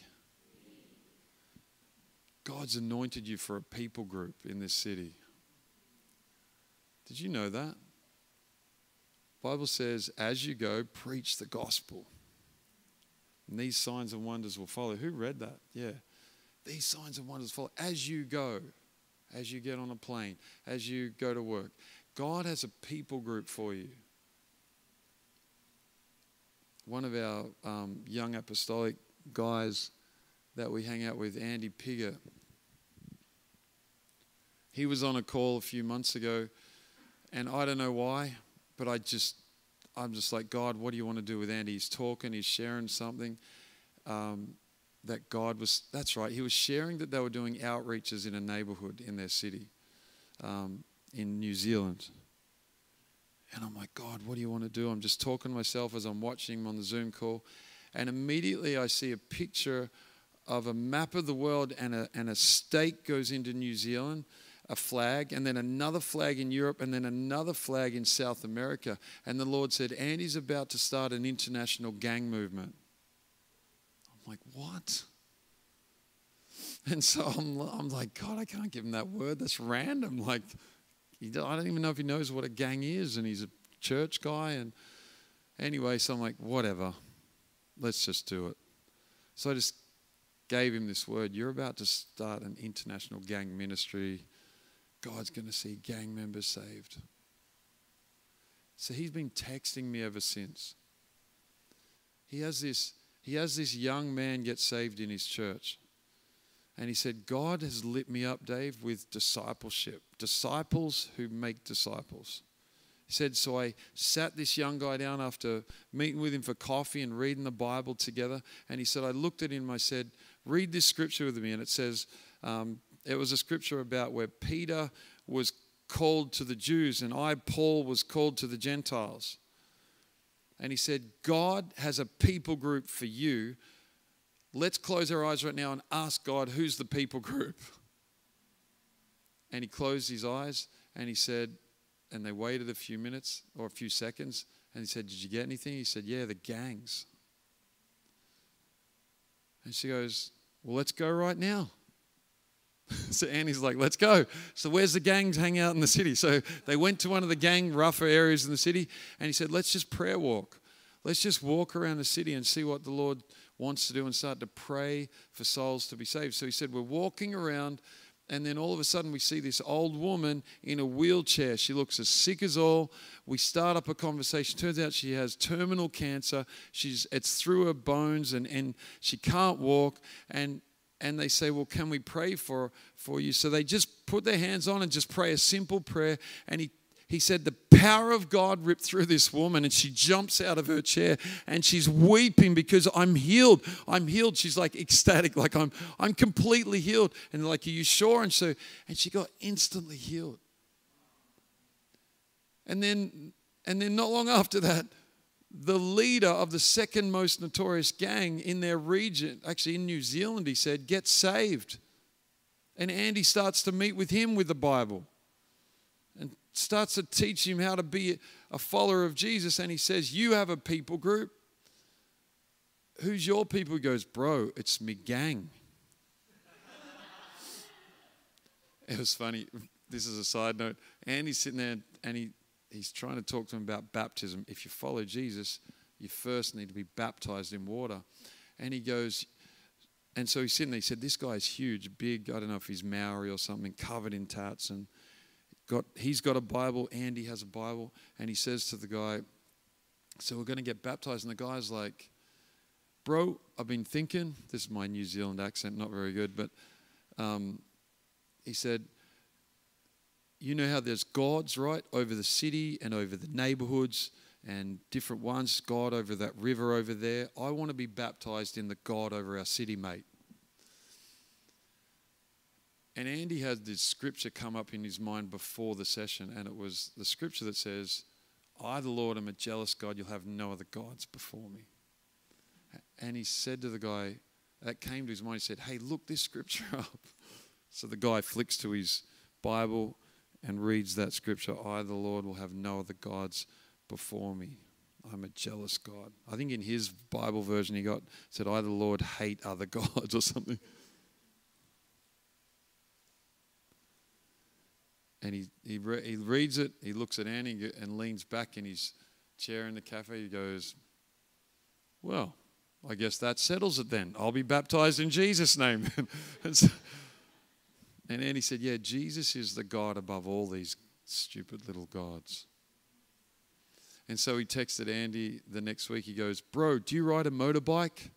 A: God's anointed you for a people group in this city. Did you know that? Bible says, as you go, preach the gospel. And these signs and wonders will follow. Who read that? Yeah. These signs and wonders follow as you go, as you get on a plane, as you go to work. God has a people group for you one of our um, young apostolic guys that we hang out with, Andy Pigger, he was on a call a few months ago, and I don't know why, but I just, I'm just like, God, what do you want to do with Andy? He's talking, he's sharing something um, that God was, that's right, he was sharing that they were doing outreaches in a neighborhood in their city um, in New Zealand. And I'm like, God, what do you want to do? I'm just talking to myself as I'm watching him on the Zoom call. And immediately I see a picture of a map of the world, and a, and a stake goes into New Zealand, a flag, and then another flag in Europe, and then another flag in South America. And the Lord said, Andy's about to start an international gang movement. I'm like, what? And so I'm, I'm like, God, I can't give him that word. That's random. Like, I don't even know if he knows what a gang is, and he's a church guy. And anyway, so I'm like, whatever, let's just do it. So I just gave him this word. You're about to start an international gang ministry. God's going to see gang members saved. So he's been texting me ever since. He has this, he has this young man get saved in his church. And he said, God has lit me up, Dave, with discipleship, disciples who make disciples. He said, So I sat this young guy down after meeting with him for coffee and reading the Bible together. And he said, I looked at him, I said, Read this scripture with me. And it says, um, It was a scripture about where Peter was called to the Jews and I, Paul, was called to the Gentiles. And he said, God has a people group for you Let's close our eyes right now and ask God, who's the people group? And he closed his eyes and he said, and they waited a few minutes or a few seconds. And he said, Did you get anything? He said, Yeah, the gangs. And she goes, Well, let's go right now. so Andy's like, Let's go. So, where's the gangs hang out in the city? So they went to one of the gang rougher areas in the city. And he said, Let's just prayer walk. Let's just walk around the city and see what the Lord wants to do and start to pray for souls to be saved. So he said, We're walking around, and then all of a sudden we see this old woman in a wheelchair. She looks as sick as all. We start up a conversation. Turns out she has terminal cancer. She's it's through her bones and, and she can't walk. And and they say, Well, can we pray for, for you? So they just put their hands on and just pray a simple prayer. And he, he said, The power of God ripped through this woman, and she jumps out of her chair and she's weeping because I'm healed. I'm healed. She's like ecstatic, like I'm, I'm completely healed. And like, Are you sure? And so, and she got instantly healed. And then, and then not long after that, the leader of the second most notorious gang in their region, actually in New Zealand, he said, Get saved. And Andy starts to meet with him with the Bible starts to teach him how to be a follower of Jesus. And he says, You have a people group. Who's your people? He goes, Bro, it's me gang. it was funny. This is a side note. Andy's sitting there and he he's trying to talk to him about baptism. If you follow Jesus, you first need to be baptized in water. And he goes, and so he's sitting there. He said, This guy's huge, big. I don't know if he's Maori or something, covered in tats. And got, he's got a Bible. Andy has a Bible. And he says to the guy, So we're going to get baptized. And the guy's like, Bro, I've been thinking. This is my New Zealand accent, not very good. But um, he said, you know how there's gods, right, over the city and over the neighborhoods and different ones, God over that river over there. I want to be baptized in the God over our city, mate. And Andy had this scripture come up in his mind before the session, and it was the scripture that says, I, the Lord, am a jealous God. You'll have no other gods before me. And he said to the guy, that came to his mind, he said, Hey, look this scripture up. So the guy flicks to his Bible and reads that scripture, I, the Lord, will have no other gods before me. I'm a jealous God. I think in his Bible version he got said, I, the Lord, hate other gods or something. And he, he, re- he reads it, he looks at Andy and leans back in his chair in the cafe. He goes, Well, I guess that settles it then. I'll be baptized in Jesus' name. And Andy said, Yeah, Jesus is the God above all these stupid little gods. And so he texted Andy the next week. He goes, Bro, do you ride a motorbike?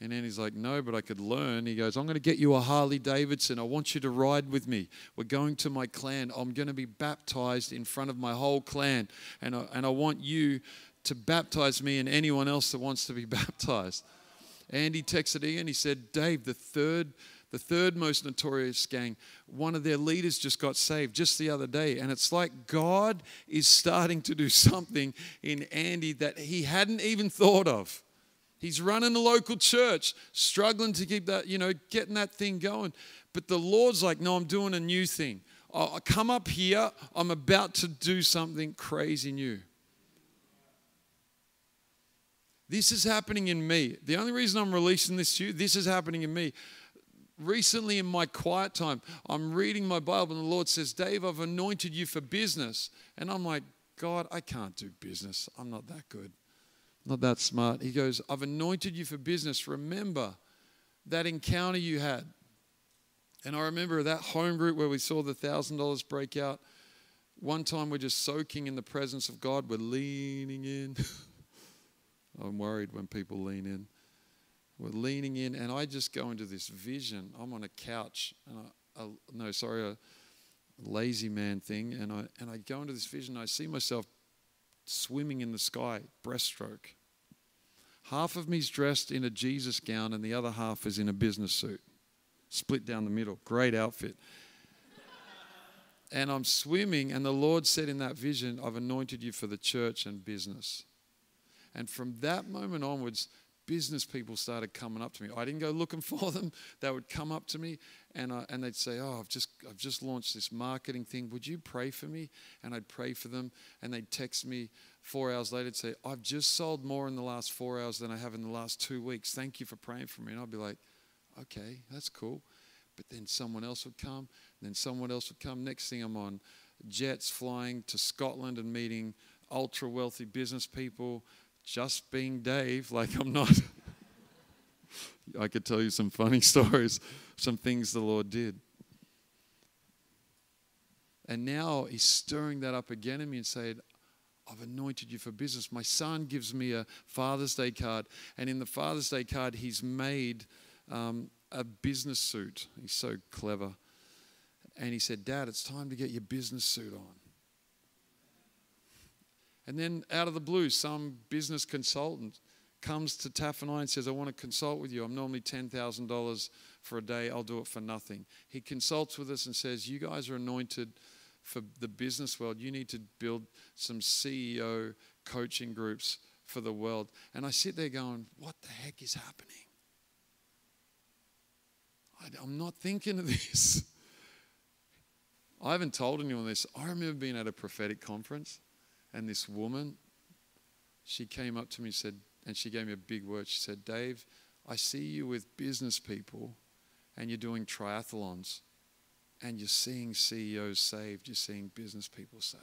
A: And Andy's like, No, but I could learn. He goes, I'm going to get you a Harley Davidson. I want you to ride with me. We're going to my clan. I'm going to be baptized in front of my whole clan. And I, and I want you to baptize me and anyone else that wants to be baptized. Andy texted Ian. He said, Dave, the third the third most notorious gang, one of their leaders just got saved just the other day. And it's like God is starting to do something in Andy that he hadn't even thought of. He's running a local church, struggling to keep that, you know, getting that thing going. But the Lord's like, no, I'm doing a new thing. I'll come up here. I'm about to do something crazy new. This is happening in me. The only reason I'm releasing this to you, this is happening in me recently in my quiet time, I'm reading my Bible and the Lord says, Dave, I've anointed you for business. And I'm like, God, I can't do business. I'm not that good, not that smart. He goes, I've anointed you for business. Remember that encounter you had. And I remember that home group where we saw the $1,000 break out. One time we're just soaking in the presence of God, we're leaning in. I'm worried when people lean in. We're leaning in, and I just go into this vision. I'm on a couch, and I, I no, sorry, a lazy man thing, and I and I go into this vision. I see myself swimming in the sky, breaststroke. Half of me's dressed in a Jesus gown, and the other half is in a business suit, split down the middle. Great outfit. and I'm swimming, and the Lord said in that vision, I've anointed you for the church and business. And from that moment onwards, business people started coming up to me. I didn't go looking for them. They would come up to me and, I, and they'd say, Oh, I've just, I've just launched this marketing thing. Would you pray for me? And I'd pray for them. And they'd text me four hours later and say, I've just sold more in the last four hours than I have in the last two weeks. Thank you for praying for me. And I'd be like, Okay, that's cool. But then someone else would come. then someone else would come. Next thing I'm on jets flying to Scotland and meeting ultra wealthy business people just being Dave, like I'm not. I could tell you some funny stories, some things the Lord did. And now he's stirring that up again in me and saying, I've anointed you for business. My son gives me a Father's Day card, and in the Father's Day card, he's made um, a business suit. He's so clever. And he said, Dad, it's time to get your business suit on. And then out of the blue, some business consultant comes to Taff and I and says, I want to consult with you. I'm normally $10,000 for a day. I'll do it for nothing. He consults with us and says, You guys are anointed for the business world. You need to build some CEO coaching groups for the world. And I sit there going, What the heck is happening? I'm not thinking of this. I haven't told anyone this. I remember being at a prophetic conference, and this woman, she came up to me and said, and she gave me a big word. She said, Dave, I see you with business people, and you're doing triathlons, and you're seeing CEOs saved, you're seeing business people saved.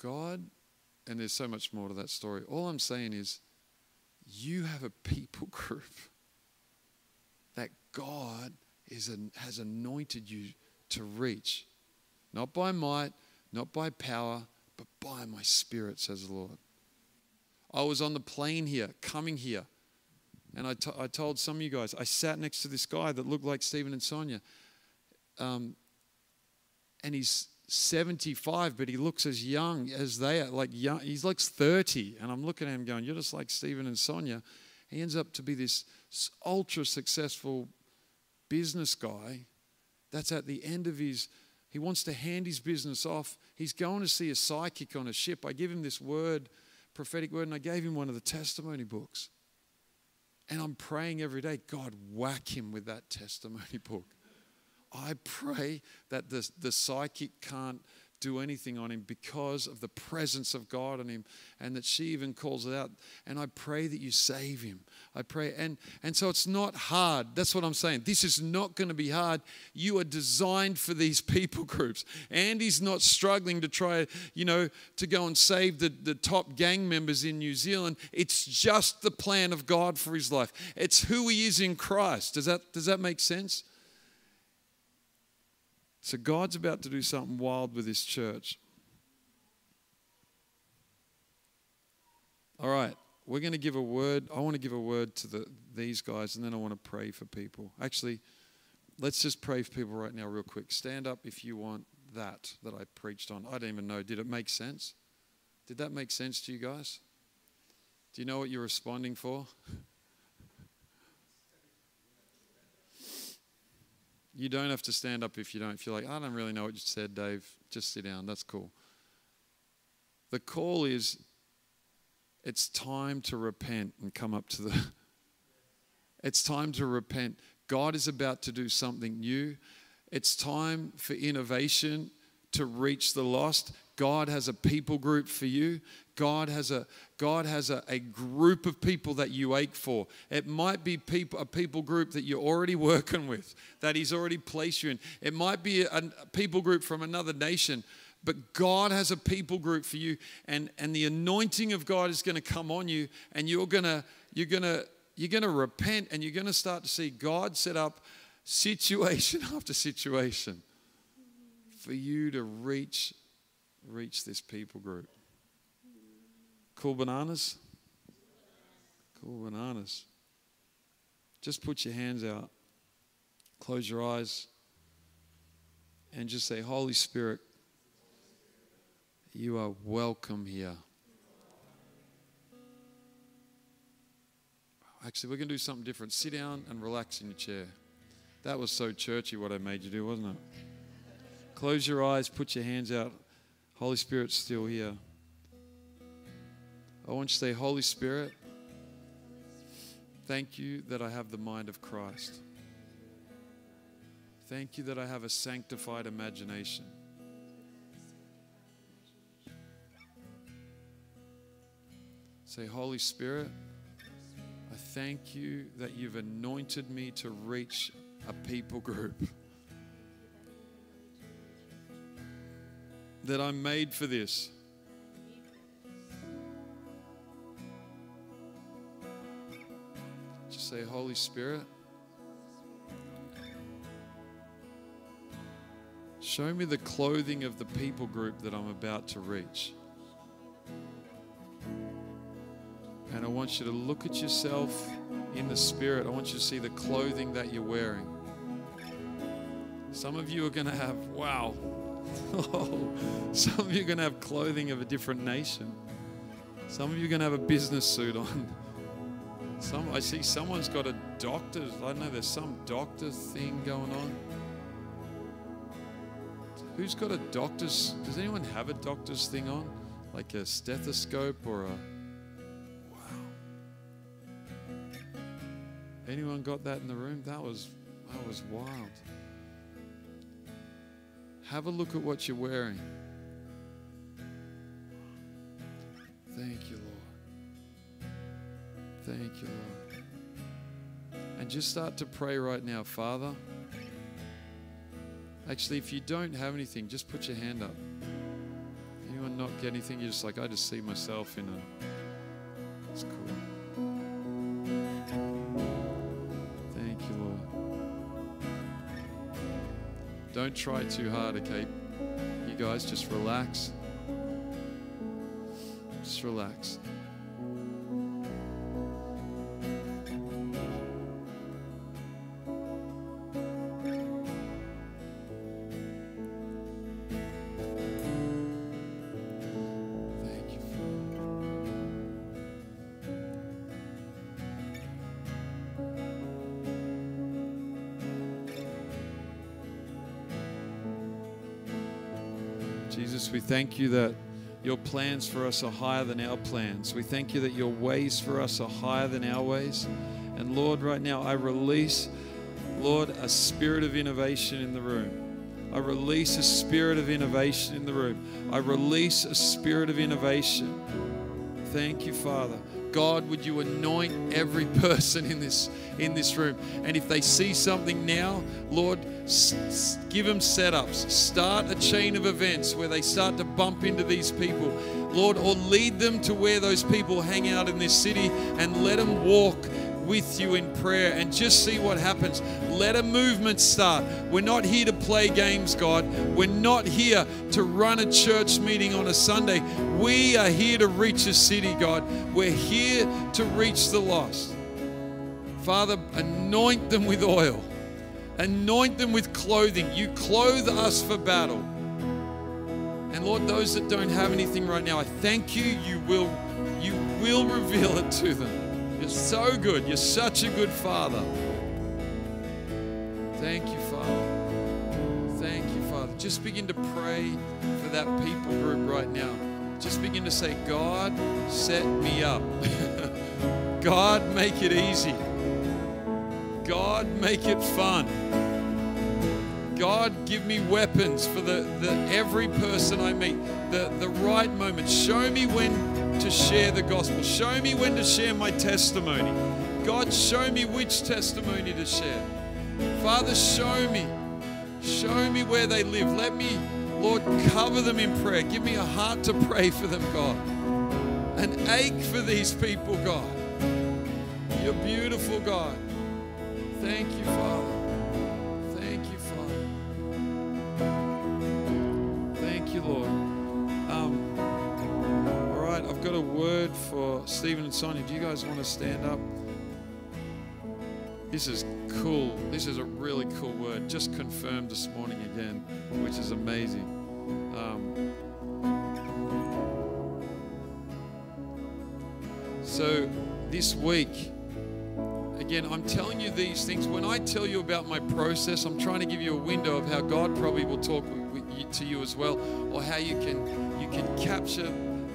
A: God, and there's so much more to that story. All I'm saying is, you have a people group that God is an, has anointed you to reach, not by might, not by power, but by my spirit, says the Lord. I was on the plane here, coming here, and I, I told some of you guys, I sat next to this guy that looked like Stephen and Sonia. Um, and he's 75, but he looks as young as they are. Like young, he looks 30, and I'm looking at him going, "You're just like Stephen and Sonia." He ends up to be this ultra successful business guy. That's at the end of his. He wants to hand his business off. He's going to see a psychic on a ship. I give him this word, prophetic word, and I gave him one of the testimony books. And I'm praying every day, God, whack him with that testimony book. I pray that the, the psychic can't do anything on him because of the presence of God on him and that she even calls it out. And I pray that you save him. I pray and and so it's not hard. That's what I'm saying. This is not going to be hard. You are designed for these people groups. Andy's not struggling to try you know to go and save the, the top gang members in New Zealand. It's just the plan of God for his life. It's who he is in Christ. Does that does that make sense so God's about to do something wild with His church. All right, we're going to give a word. I want to give a word to the, these guys, and then I want to pray for people. Actually, let's just pray for people right now, real quick. Stand up if you want that that I preached on. I don't even know. Did it make sense? Did that make sense to you guys? Do you know what you're responding for? You don't have to stand up if you don't feel like, I don't really know what you said, Dave. Just sit down. That's cool. The call is it's time to repent and come up to the. it's time to repent. God is about to do something new. It's time for innovation to reach the lost. God has a people group for you. God has a God has a, a group of people that you ache for. It might be people a people group that you're already working with, that He's already placed you in. It might be a, a people group from another nation, but God has a people group for you, and, and the anointing of God is going to come on you, and you're gonna you're gonna you're gonna repent and you're gonna start to see God set up situation after situation for you to reach reach this people group. Cool bananas? Cool bananas. Just put your hands out, close your eyes, and just say, Holy Spirit, you are welcome here. Actually, we're going to do something different. Sit down and relax in your chair. That was so churchy what I made you do, wasn't it? Close your eyes, put your hands out. Holy Spirit's still here. I want you to say, Holy Spirit, thank you that I have the mind of Christ. Thank you that I have a sanctified imagination. Say, Holy Spirit, I thank you that you've anointed me to reach a people group. That I'm made for this. Just say, Holy Spirit, show me the clothing of the people group that I'm about to reach. And I want you to look at yourself in the spirit. I want you to see the clothing that you're wearing. Some of you are going to have, wow, some of you are going to have clothing of a different nation. Some of you are going to have a business suit on. Some, I see someone's got a doctor's, I don't know, there's some doctor thing going on. Who's got a doctor's, does anyone have a doctor's thing on? Like a stethoscope or a, wow. Anyone got that in the room? That was that was wild. Have a look at what you're wearing. Thank you, Lord. Thank you, Lord. And just start to pray right now, Father. Actually, if you don't have anything, just put your hand up. Anyone not get anything? You're just like, I just see myself in a. It's cool. Don't try too hard, okay? You guys just relax. Just relax. Jesus, we thank you that your plans for us are higher than our plans. We thank you that your ways for us are higher than our ways. And Lord, right now, I release, Lord, a spirit of innovation in the room. I release a spirit of innovation in the room. I release a spirit of innovation. Thank you, Father. God, would you anoint every person in this in this room? And if they see something now, Lord, give them setups. Start a chain of events where they start to bump into these people. Lord, or lead them to where those people hang out in this city and let them walk with you in prayer and just see what happens. Let a movement start. We're not here to play games, God. We're not here to run a church meeting on a Sunday. We are here to reach a city, God. We're here to reach the lost. Father, anoint them with oil, anoint them with clothing. You clothe us for battle. And Lord, those that don't have anything right now, I thank you. You will, you will reveal it to them. You're so good. You're such a good Father. Thank you, Father. Thank you, Father. Just begin to pray for that people group right now. Just begin to say, God, set me up. God, make it easy. God, make it fun. God, give me weapons for the, the every person I meet, the, the right moment. Show me when to share the gospel. Show me when to share my testimony. God, show me which testimony to share. Father, show me. Show me where they live. Let me, Lord, cover them in prayer. Give me a heart to pray for them, God. An ache for these people, God. You're beautiful, God. Thank you, Father. Thank you, Father. Thank you, Lord. Right, I've got a word for Stephen and Sonia. Do you guys want to stand up? This is cool. This is a really cool word. Just confirmed this morning again, which is amazing. Um, so, this week, again, I'm telling you these things. When I tell you about my process, I'm trying to give you a window of how God probably will talk you, to you as well, or how you can you can capture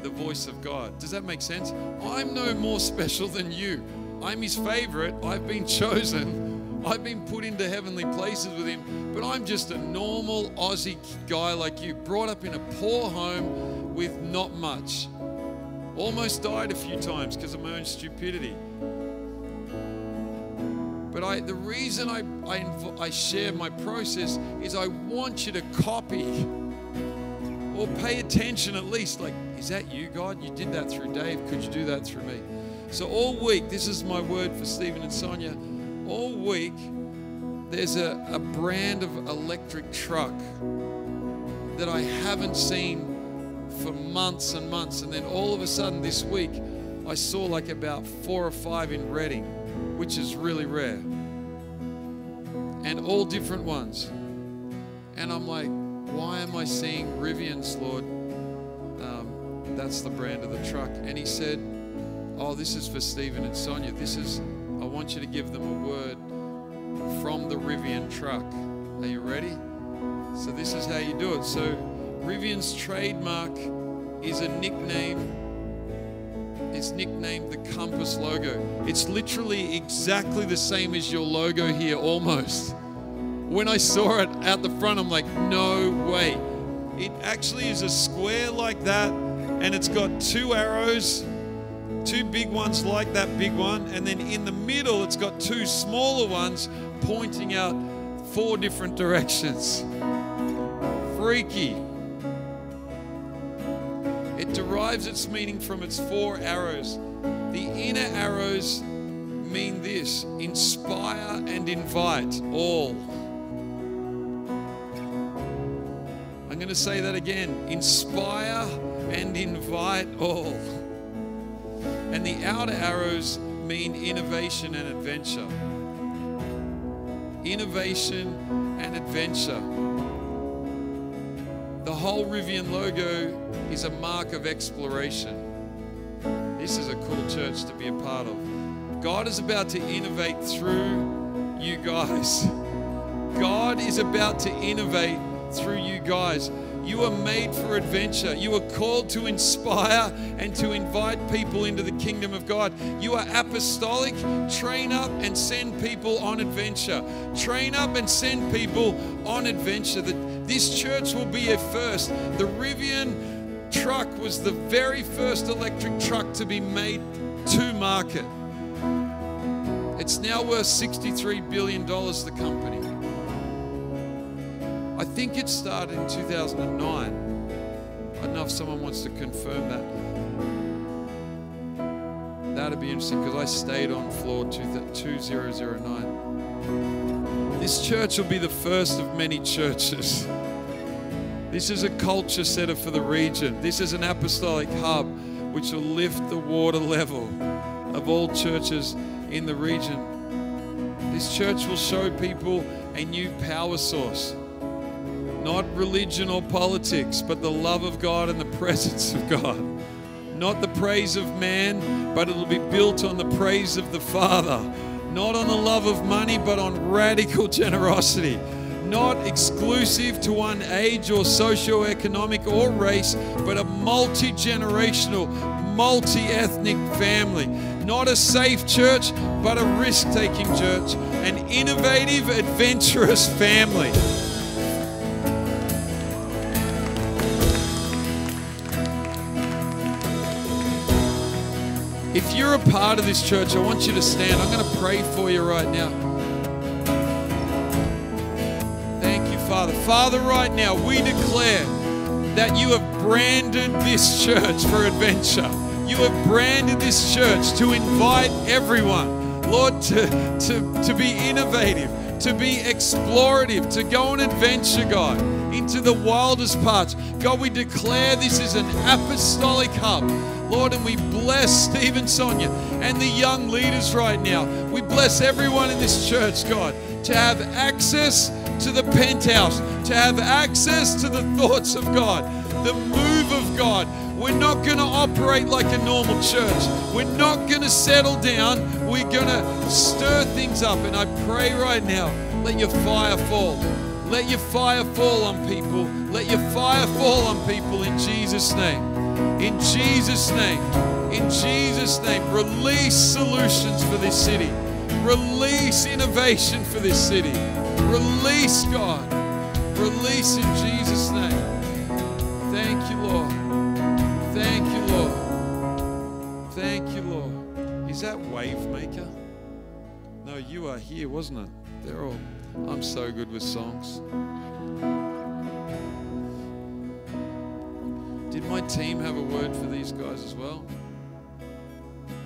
A: the voice of God. Does that make sense? I'm no more special than you. I'm His favorite. I've been chosen. I've been put into heavenly places with Him. But I'm just a normal Aussie guy like you, brought up in a poor home with not much. Almost died a few times because of my own stupidity. But I, the reason I, I, I share my process is I want you to copy or pay attention at least. Like, is that you, God? You did that through Dave. Could you do that through me? So, all week, this is my word for Stephen and Sonia. All week, there's a, a brand of electric truck that I haven't seen for months and months. And then all of a sudden, this week, I saw like about four or five in Redding, which is really rare, and all different ones. And I'm like, why am I seeing Rivians, Lord? That's the brand of the truck. And he said, oh, this is for Stephen and Sonia. This is, I want you to give them a word from the Rivian truck. Are you ready? So this is how you do it. So Rivian's trademark is a nickname. It's nicknamed the Compass logo. It's literally exactly the same as your logo here, almost. When I saw it out the front, I'm like, no way. It actually is a square like that, and it's got two arrows, two big ones like that big one, and then in the middle, it's got two smaller ones pointing out four different directions. Freaky. It derives its meaning from its four arrows. The inner arrows mean this inspire and invite all. I'm going to say that again inspire and invite all. And the outer arrows mean innovation and adventure. Innovation and adventure. The whole Rivian logo is a mark of exploration. This is a cool church to be a part of. God is about to innovate through you guys. God is about to innovate through you guys. You are made for adventure. You are called to inspire and to invite people into the kingdom of God. You are apostolic. Train up and send people on adventure. Train up and send people on adventure. That this church will be a first. The Rivian truck was the very first electric truck to be made to market. It's now worth $63 billion, the company. I think it started in 2009. I don't know if someone wants to confirm that. That'd be interesting because I stayed on floor 2009. This church will be the first of many churches. This is a culture setter for the region. This is an apostolic hub which will lift the water level of all churches in the region. This church will show people a new power source not religion or politics, but the love of God and the presence of God. Not the praise of man, but it'll be built on the praise of the Father. Not on the love of money, but on radical generosity. Not exclusive to one age or socio-economic or race, but a multi generational, multi ethnic family. Not a safe church, but a risk taking church. An innovative, adventurous family. If you're a part of this church, I want you to stand. I'm going to pray for you right now. Thank you, Father. Father, right now, we declare that you have branded this church for adventure. You have branded this church to invite everyone, Lord, to, to, to be innovative, to be explorative, to go on adventure, God, into the wildest parts. God, we declare this is an apostolic hub Lord, and we bless Stephen Sonia and the young leaders right now. We bless everyone in this church, God, to have access to the penthouse, to have access to the thoughts of God, the move of God. We're not going to operate like a normal church. We're not going to settle down. We're going to stir things up. And I pray right now, let your fire fall. Let your fire fall on people. Let your fire fall on people in Jesus' name. In Jesus' name, in Jesus' name, release solutions for this city. Release innovation for this city. Release, God. Release in Jesus' name. Thank you, Lord. Thank you, Lord. Thank you, Lord. Is that Wavemaker? No, you are here, wasn't it? They're all. I'm so good with songs. Did my team have a word for these guys as well?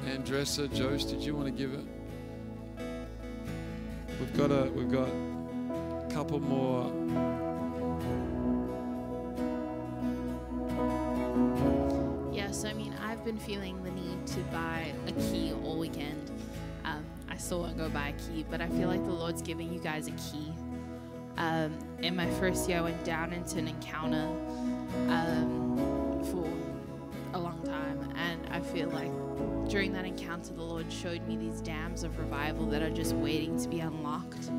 A: Andressa, Jost, did you want to give it? We've got a we've got a couple more.
B: Yes, I mean I've I've been feeling the need to buy a key all weekend. Um, I still won't go buy a key, but I feel like the Lord's giving you guys a key. Um, in my first year, I went down into an encounter um, for a long time, and I feel like during that encounter, the Lord showed me these dams of revival that are just waiting to be unlocked.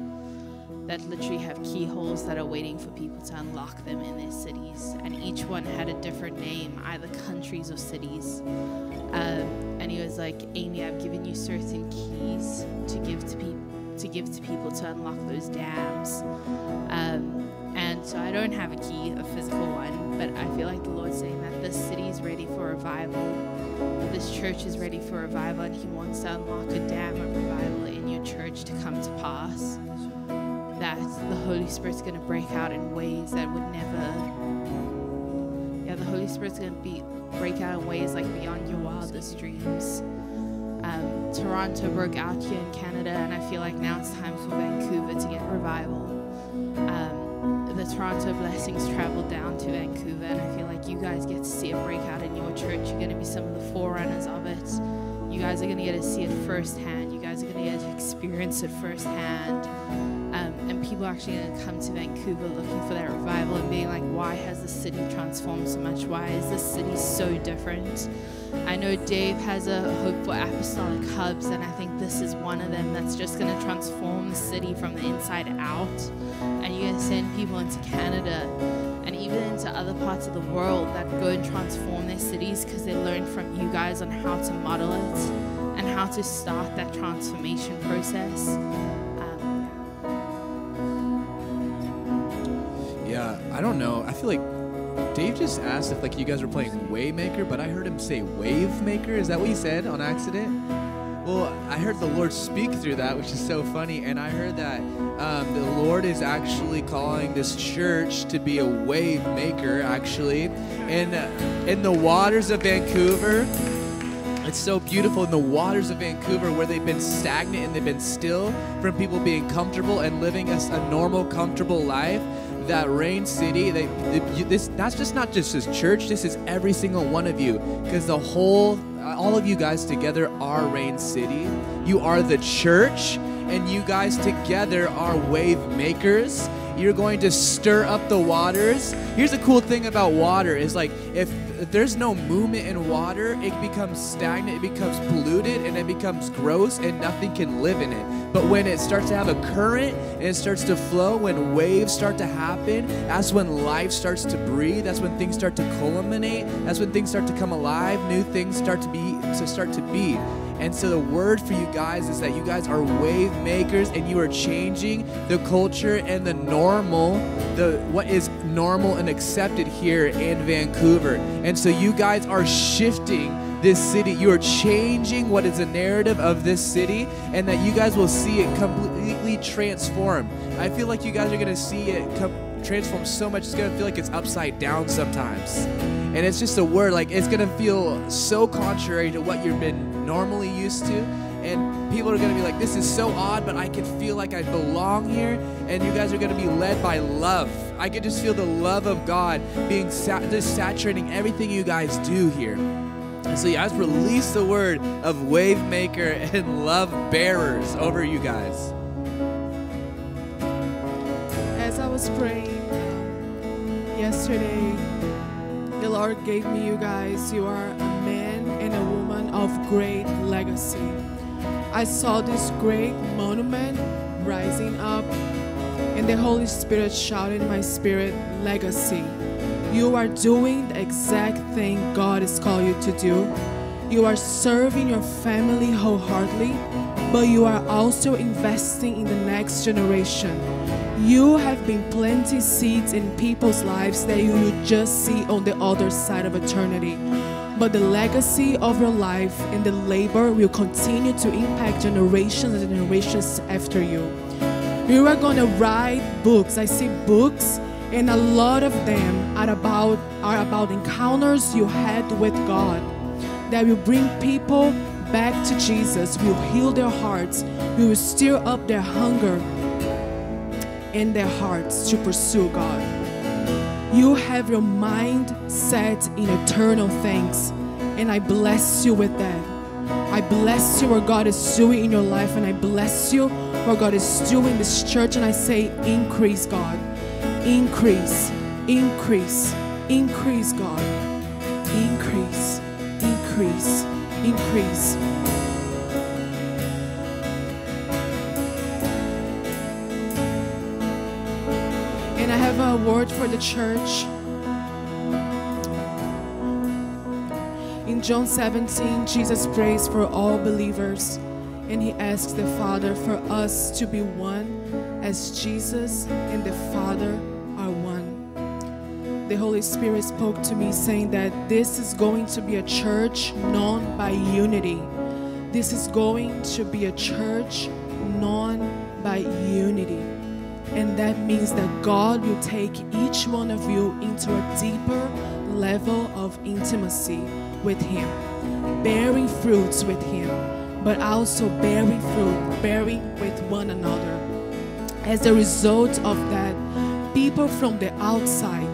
B: That literally have keyholes that are waiting for people to unlock them in their cities, and each one had a different name, either countries or cities. Um, and he was like, "Amy, I've given you certain keys to give to people." To give to people to unlock those dams. Um, and so I don't have a key, a physical one, but I feel like the Lord's saying that this city is ready for revival. This church is ready for revival, and He wants to unlock a dam of revival in your church to come to pass. That the Holy Spirit's going to break out in ways that would never. Yeah, the Holy Spirit's going to be break out in ways like beyond your wildest dreams. Um, Toronto broke out here in Canada, and I feel like now it's time for Vancouver to get revival. Um, the Toronto blessings traveled down to Vancouver, and I feel like you guys get to see it break out in your church. You're going to be some of the forerunners of it. You guys are going to get to see it firsthand. You guys are going to get to experience it firsthand. And people are actually going to come to Vancouver looking for that revival and being like, why has the city transformed so much? Why is this city so different? I know Dave has a hope for apostolic hubs, and I think this is one of them that's just going to transform the city from the inside out. And you're going to send people into Canada and even into other parts of the world that go and transform their cities because they learn from you guys on how to model it and how to start that transformation process.
C: Don't know. I feel like Dave just asked if like you guys were playing Waymaker, but I heard him say Wave Maker. Is that what he said on accident? Well, I heard the Lord speak through that, which is so funny, and I heard that um, the Lord is actually calling this church to be a wave maker, actually, in in the waters of Vancouver. It's so beautiful in the waters of Vancouver where they've been stagnant and they've been still from people being comfortable and living a, a normal, comfortable life. That Reign City, they, they- this that's just not just this church. This is every single one of you, because the whole, all of you guys together are Reign City. You are the church, and you guys together are wave makers. You're going to stir up the waters. Here's the cool thing about water is like if if there's no movement in water, it becomes stagnant, it becomes polluted, and it becomes gross, and nothing can live in it. But when it starts to have a current and it starts to flow, when waves start to happen, that's when life starts to breathe. That's when things start to culminate. That's when things start to come alive. New things start to be to start to be. And so the word for you guys is that you guys are wave makers and you are changing the culture and the normal, the what is normal and accepted here in Vancouver. And so you guys are shifting this city. You are changing what is the narrative of this city and that you guys will see it completely transform. I feel like you guys are going to see it come transform so much it's gonna feel like it's upside down sometimes. And it's just a word like it's gonna feel so contrary to what you've been normally used to. And people are gonna be like this is so odd but i can feel like i belong here. And you guys are gonna be led by love. I can just feel the love of god being just saturating everything you guys do here. And so yeah, let's release the word of wave maker and love bearers over you guys.
D: As I was praying yesterday, the Lord gave me you guys. You are a man and a woman of great legacy. I saw this great monument rising up, and the Holy Spirit shouted in my spirit, Legacy. You are doing the exact thing God has called you to do. You are serving your family wholeheartedly, but you are also investing in the next generation. You have been planting seeds in people's lives that you will just see on the other side of eternity. But the legacy of your life and the labor will continue to impact generations and generations after you. You are going to write books. I see books, and a lot of them are about are about encounters you had with God that will bring people back to Jesus, will heal their hearts, will stir up their hunger in their hearts to pursue God. You have your mind set in eternal things, And I bless you with that. I bless you what God is doing in your life, and I bless you what God is doing in this church. And I say, increase, God. Increase, increase, increase, God. Increase, increase, increase. I have a word for the church. In John 17, Jesus prays for all believers and he asks the Father for us to be one as Jesus and the Father are one. The Holy Spirit spoke to me saying that this is going to be a church known by unity. This is going to be a church known by unity. And that means that God will take each one of you into a deeper level of intimacy with Him, bearing fruits with Him, but also bearing fruit, bearing with one another. As a result of that, people from the outside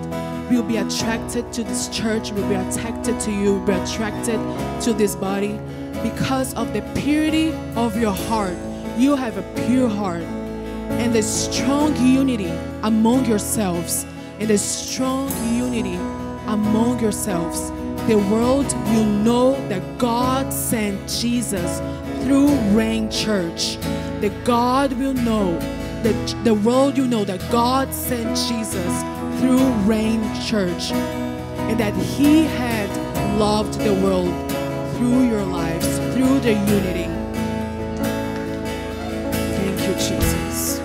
D: will be attracted to this church, will be attracted to you, will be attracted to this body because of the purity of your heart. You have a pure heart and the strong unity among yourselves and the strong unity among yourselves the world will know that God sent Jesus through Reign Church. The God will know, that the world will know that God sent Jesus through Reign Church and that He had loved the world through your lives, through the unity. Thank you, Jesus.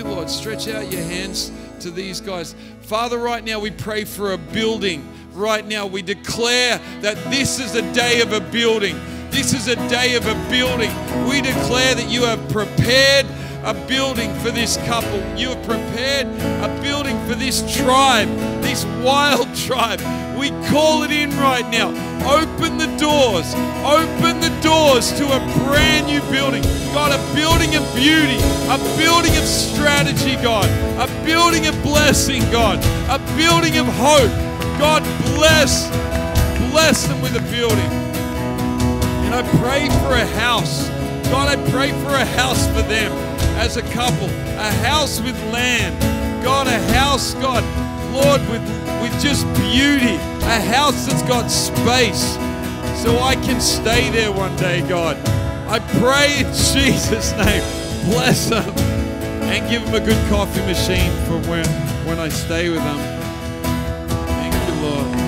A: You, Lord. Stretch out your hands to these guys. Father, right now we pray for a building. Right now we declare that this is a day of a building. This is a day of a building. We declare that you have prepared a building for this couple. You have prepared a building for this tribe, this wild tribe. We call it in right now. Open the doors. Open the doors to a brand new building. God, a building of beauty, a building of strategy, God, a building of blessing, God, a building of hope. God, bless, bless them with a building. And I pray for a house. God, I pray for a house for them as a couple, a house with land. God, a house, God, Lord, with, with just beauty, a house that's got space so I can stay there one day, God. I pray in Jesus' name, bless them and give them a good coffee machine for when, when I stay with them. Thank you, Lord.